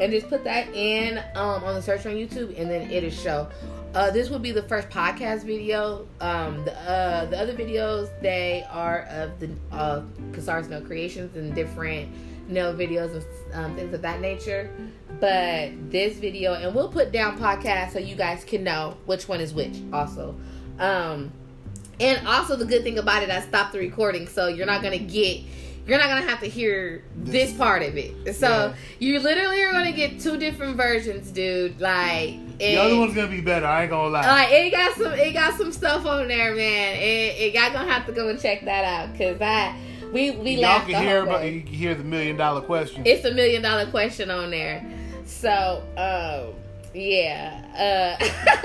and just put that in um, on the search on YouTube, and then it'll show. Uh, this will be the first podcast video. Um, the uh, the other videos they are of the uh, Casar's Nail Creations and different nail videos and um, things of that nature. But this video, and we'll put down podcast so you guys can know which one is which. Also, um, and also the good thing about it, I stopped the recording, so you're not gonna get. You're not gonna have to hear this, This- part of it. So Yeah. you literally are gonna get two different versions, dude. Like The other one's gonna be better. I ain't gonna lie. like it got some it got some stuff on there, man. It, it y'all gonna have to go and check that out because I we we Y'all laughed can hear about. You can hear the million dollar question. It's a million dollar question on there. So, um, yeah.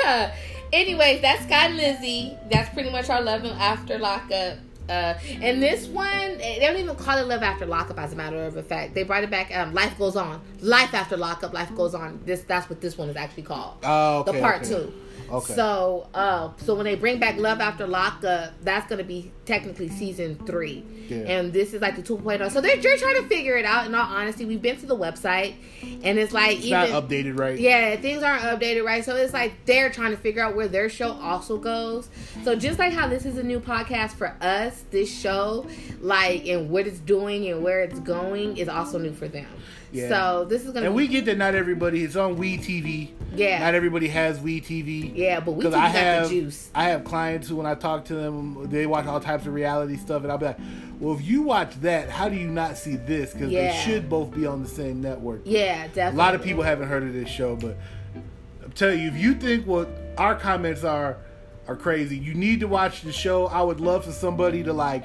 Uh, anyways, that's Scott and Lizzie. That's pretty much our love and after lockup. Uh, and this one, they don't even call it love after lockup. As a matter of fact, they brought it back. Um, life goes on. Life after lockup. Life goes on. This that's what this one is actually called. Oh, okay, the part okay. two. Okay. So, uh, so when they bring back Love After Lockup, that's gonna be technically season three, Yeah. and this is like the 2.0. So they're, they're trying to figure it out. In all honesty, we've been to the website, and it's like It's even not updated right. yeah, things aren't updated right. So it's like they're trying to figure out where their show also goes. So just like how this is a new podcast for us, this show, like and what it's doing and where it's going is also new for them. Yeah. So this is gonna And be, we get that not everybody it's on We TV. Yeah. Not everybody has We TV. yeah, but we keep I have the juice. I have clients who when I talk to them they watch all types of reality stuff and I'll be like, Well if you watch that, how do you not see this? Because Yeah. they should both be on the same network. Yeah, definitely. A lot of people haven't heard of this show, but I'm telling you, if you think what our comments are are crazy, you need to watch the show. I would love for somebody to like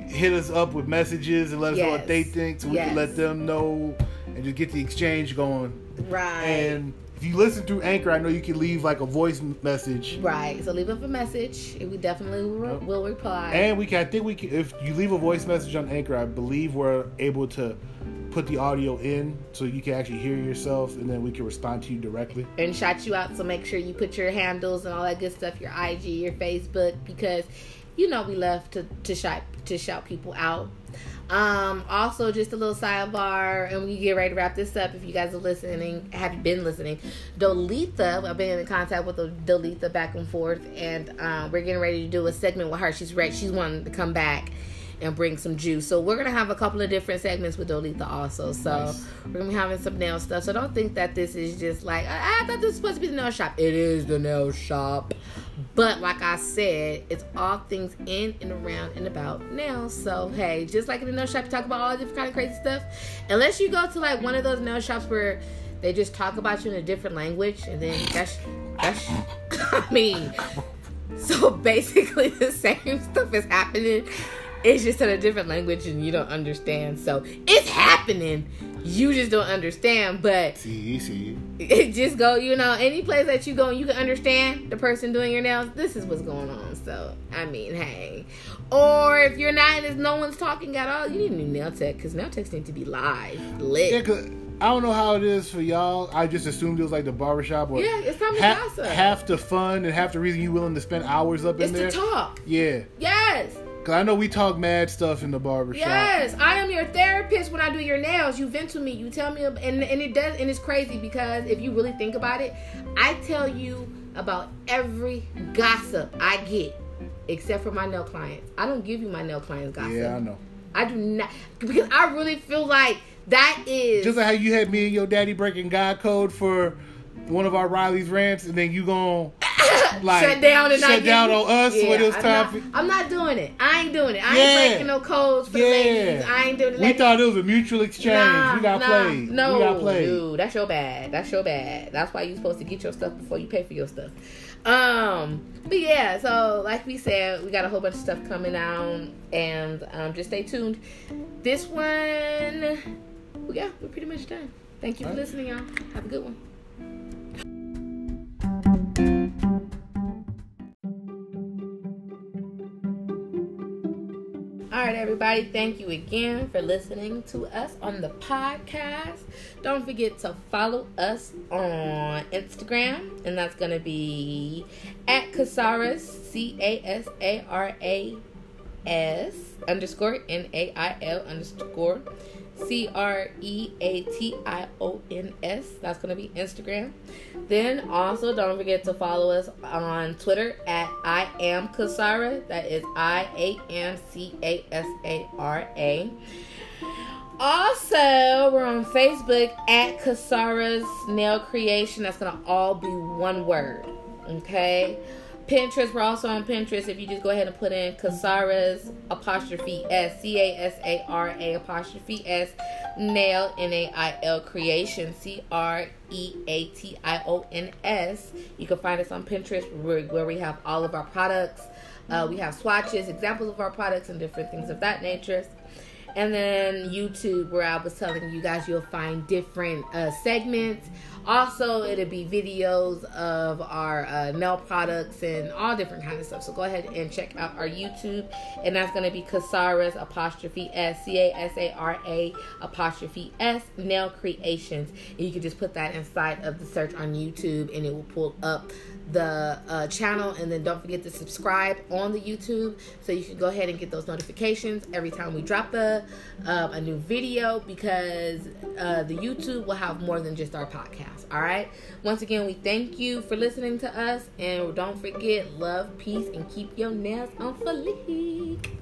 hit us up with messages and let us know what they think, so we Yes. can let them know and just get the exchange going. right. And if you listen through Anchor, I know you can leave like a voice message. Right. So leave us a message. and We definitely will, will reply. And we can, I think we can, if you leave a voice message on Anchor, I believe we're able to put the audio in so you can actually hear yourself and then we can respond to you directly. and shout you out. So make sure you put your handles and all that good stuff, your IG, your Facebook, because you know we love to to shout to shout people out. Um, also, just a little sidebar, and we get ready to wrap this up. If you guys are listening, have been listening, Dolitha, I've been in contact with Dolitha back and forth, and um, we're getting ready to do a segment with her. She's ready. She's wanting to come back and bring some juice. So we're gonna have a couple of different segments with Dolitha also. So Nice. we're gonna be having some nail stuff. So don't think that this is just like I, I thought this was supposed to be the nail shop. It is the nail shop. But like I said, it's all things in and around and about nails. So hey, just like in the nail shop, you talk about all different kind of crazy stuff. Unless you go to like one of those nail shops where they just talk about you in a different language, and then that's that's. I mean, so basically the same stuff is happening. It's just in a different language and you don't understand. So it's happening. You just don't understand. But See, see. it just go, you know, any place that you go and you can understand the person doing your nails, this is what's going on. So, I mean, hey. Or if you're not and no one's talking at all, you need a new nail tech because nail techs need to be live, lit. Yeah, I don't know how it is for y'all. I just assumed it was like the barbershop. Or Yeah, it's to ha- half the fun and half the reason you willing to spend hours up in there. It's to talk. Yeah, Yes. Cause I know we talk mad stuff in the barbershop. Yes, I am your therapist when I do your nails. You vent to me. You tell me, and and it does, and it's crazy because if you really think about it, I tell you about every gossip I get, except for my nail clients. I don't give you my nail clients gossip. Yeah, I know. I do not because I really feel like that is Just like how you had me and your daddy breaking God code for one of our Riley's rants, and then you gon' like shut down and shut not down on us Yeah, when it was I'm time not, for. I'm not doing it. I ain't doing it. I Yeah. ain't breaking no codes for the ladies. I ain't doing it. we thought it was a mutual exchange. we got played. No, we got played. dude, that's your bad. That's your bad. That's why you're supposed to get your stuff before you pay for your stuff. Um, but yeah, so like we said, we got a whole bunch of stuff coming out, and um, just stay tuned. This one, yeah, we're pretty much done. Thank you for right. listening, y'all. Have a good one. Right, everybody. Thank you again for listening to us on the podcast. Don't forget to follow us on Instagram, and that's going to be at Casaras, C A S A R A S underscore N A I L underscore C R E A T I O N S. That's going to be Instagram. Then also don't forget to follow us on Twitter at I am Casara. That is I A M C A S A R A. Also, we're on Facebook at Casara's Nail Creation. That's gonna all be one word. Okay. Pinterest, we're also on Pinterest. If you just go ahead and put in Casara's apostrophe S C A S A R A apostrophe S nail N A I L creation C R E A T I O N S. You can find us on Pinterest where, we have all of our products. Uh, we have swatches, examples of our products, and different things of that nature. And then YouTube, where I was telling you guys you'll find different uh, segments. Also, it'll be videos of our uh, nail products and all different kind of stuff. So go ahead and check out our YouTube, and that's going to be Casara's apostrophe S C A S A R A apostrophe S Nail Creations. And you can just put that inside of the search on YouTube, and it will pull up the uh, channel and then don't forget to subscribe on the YouTube so you can go ahead and get those notifications every time we drop a um, a new video because uh, the YouTube will have more than just our podcast. All right. Once again, we thank you for listening to us and don't forget love, peace, and keep your nails on fleek.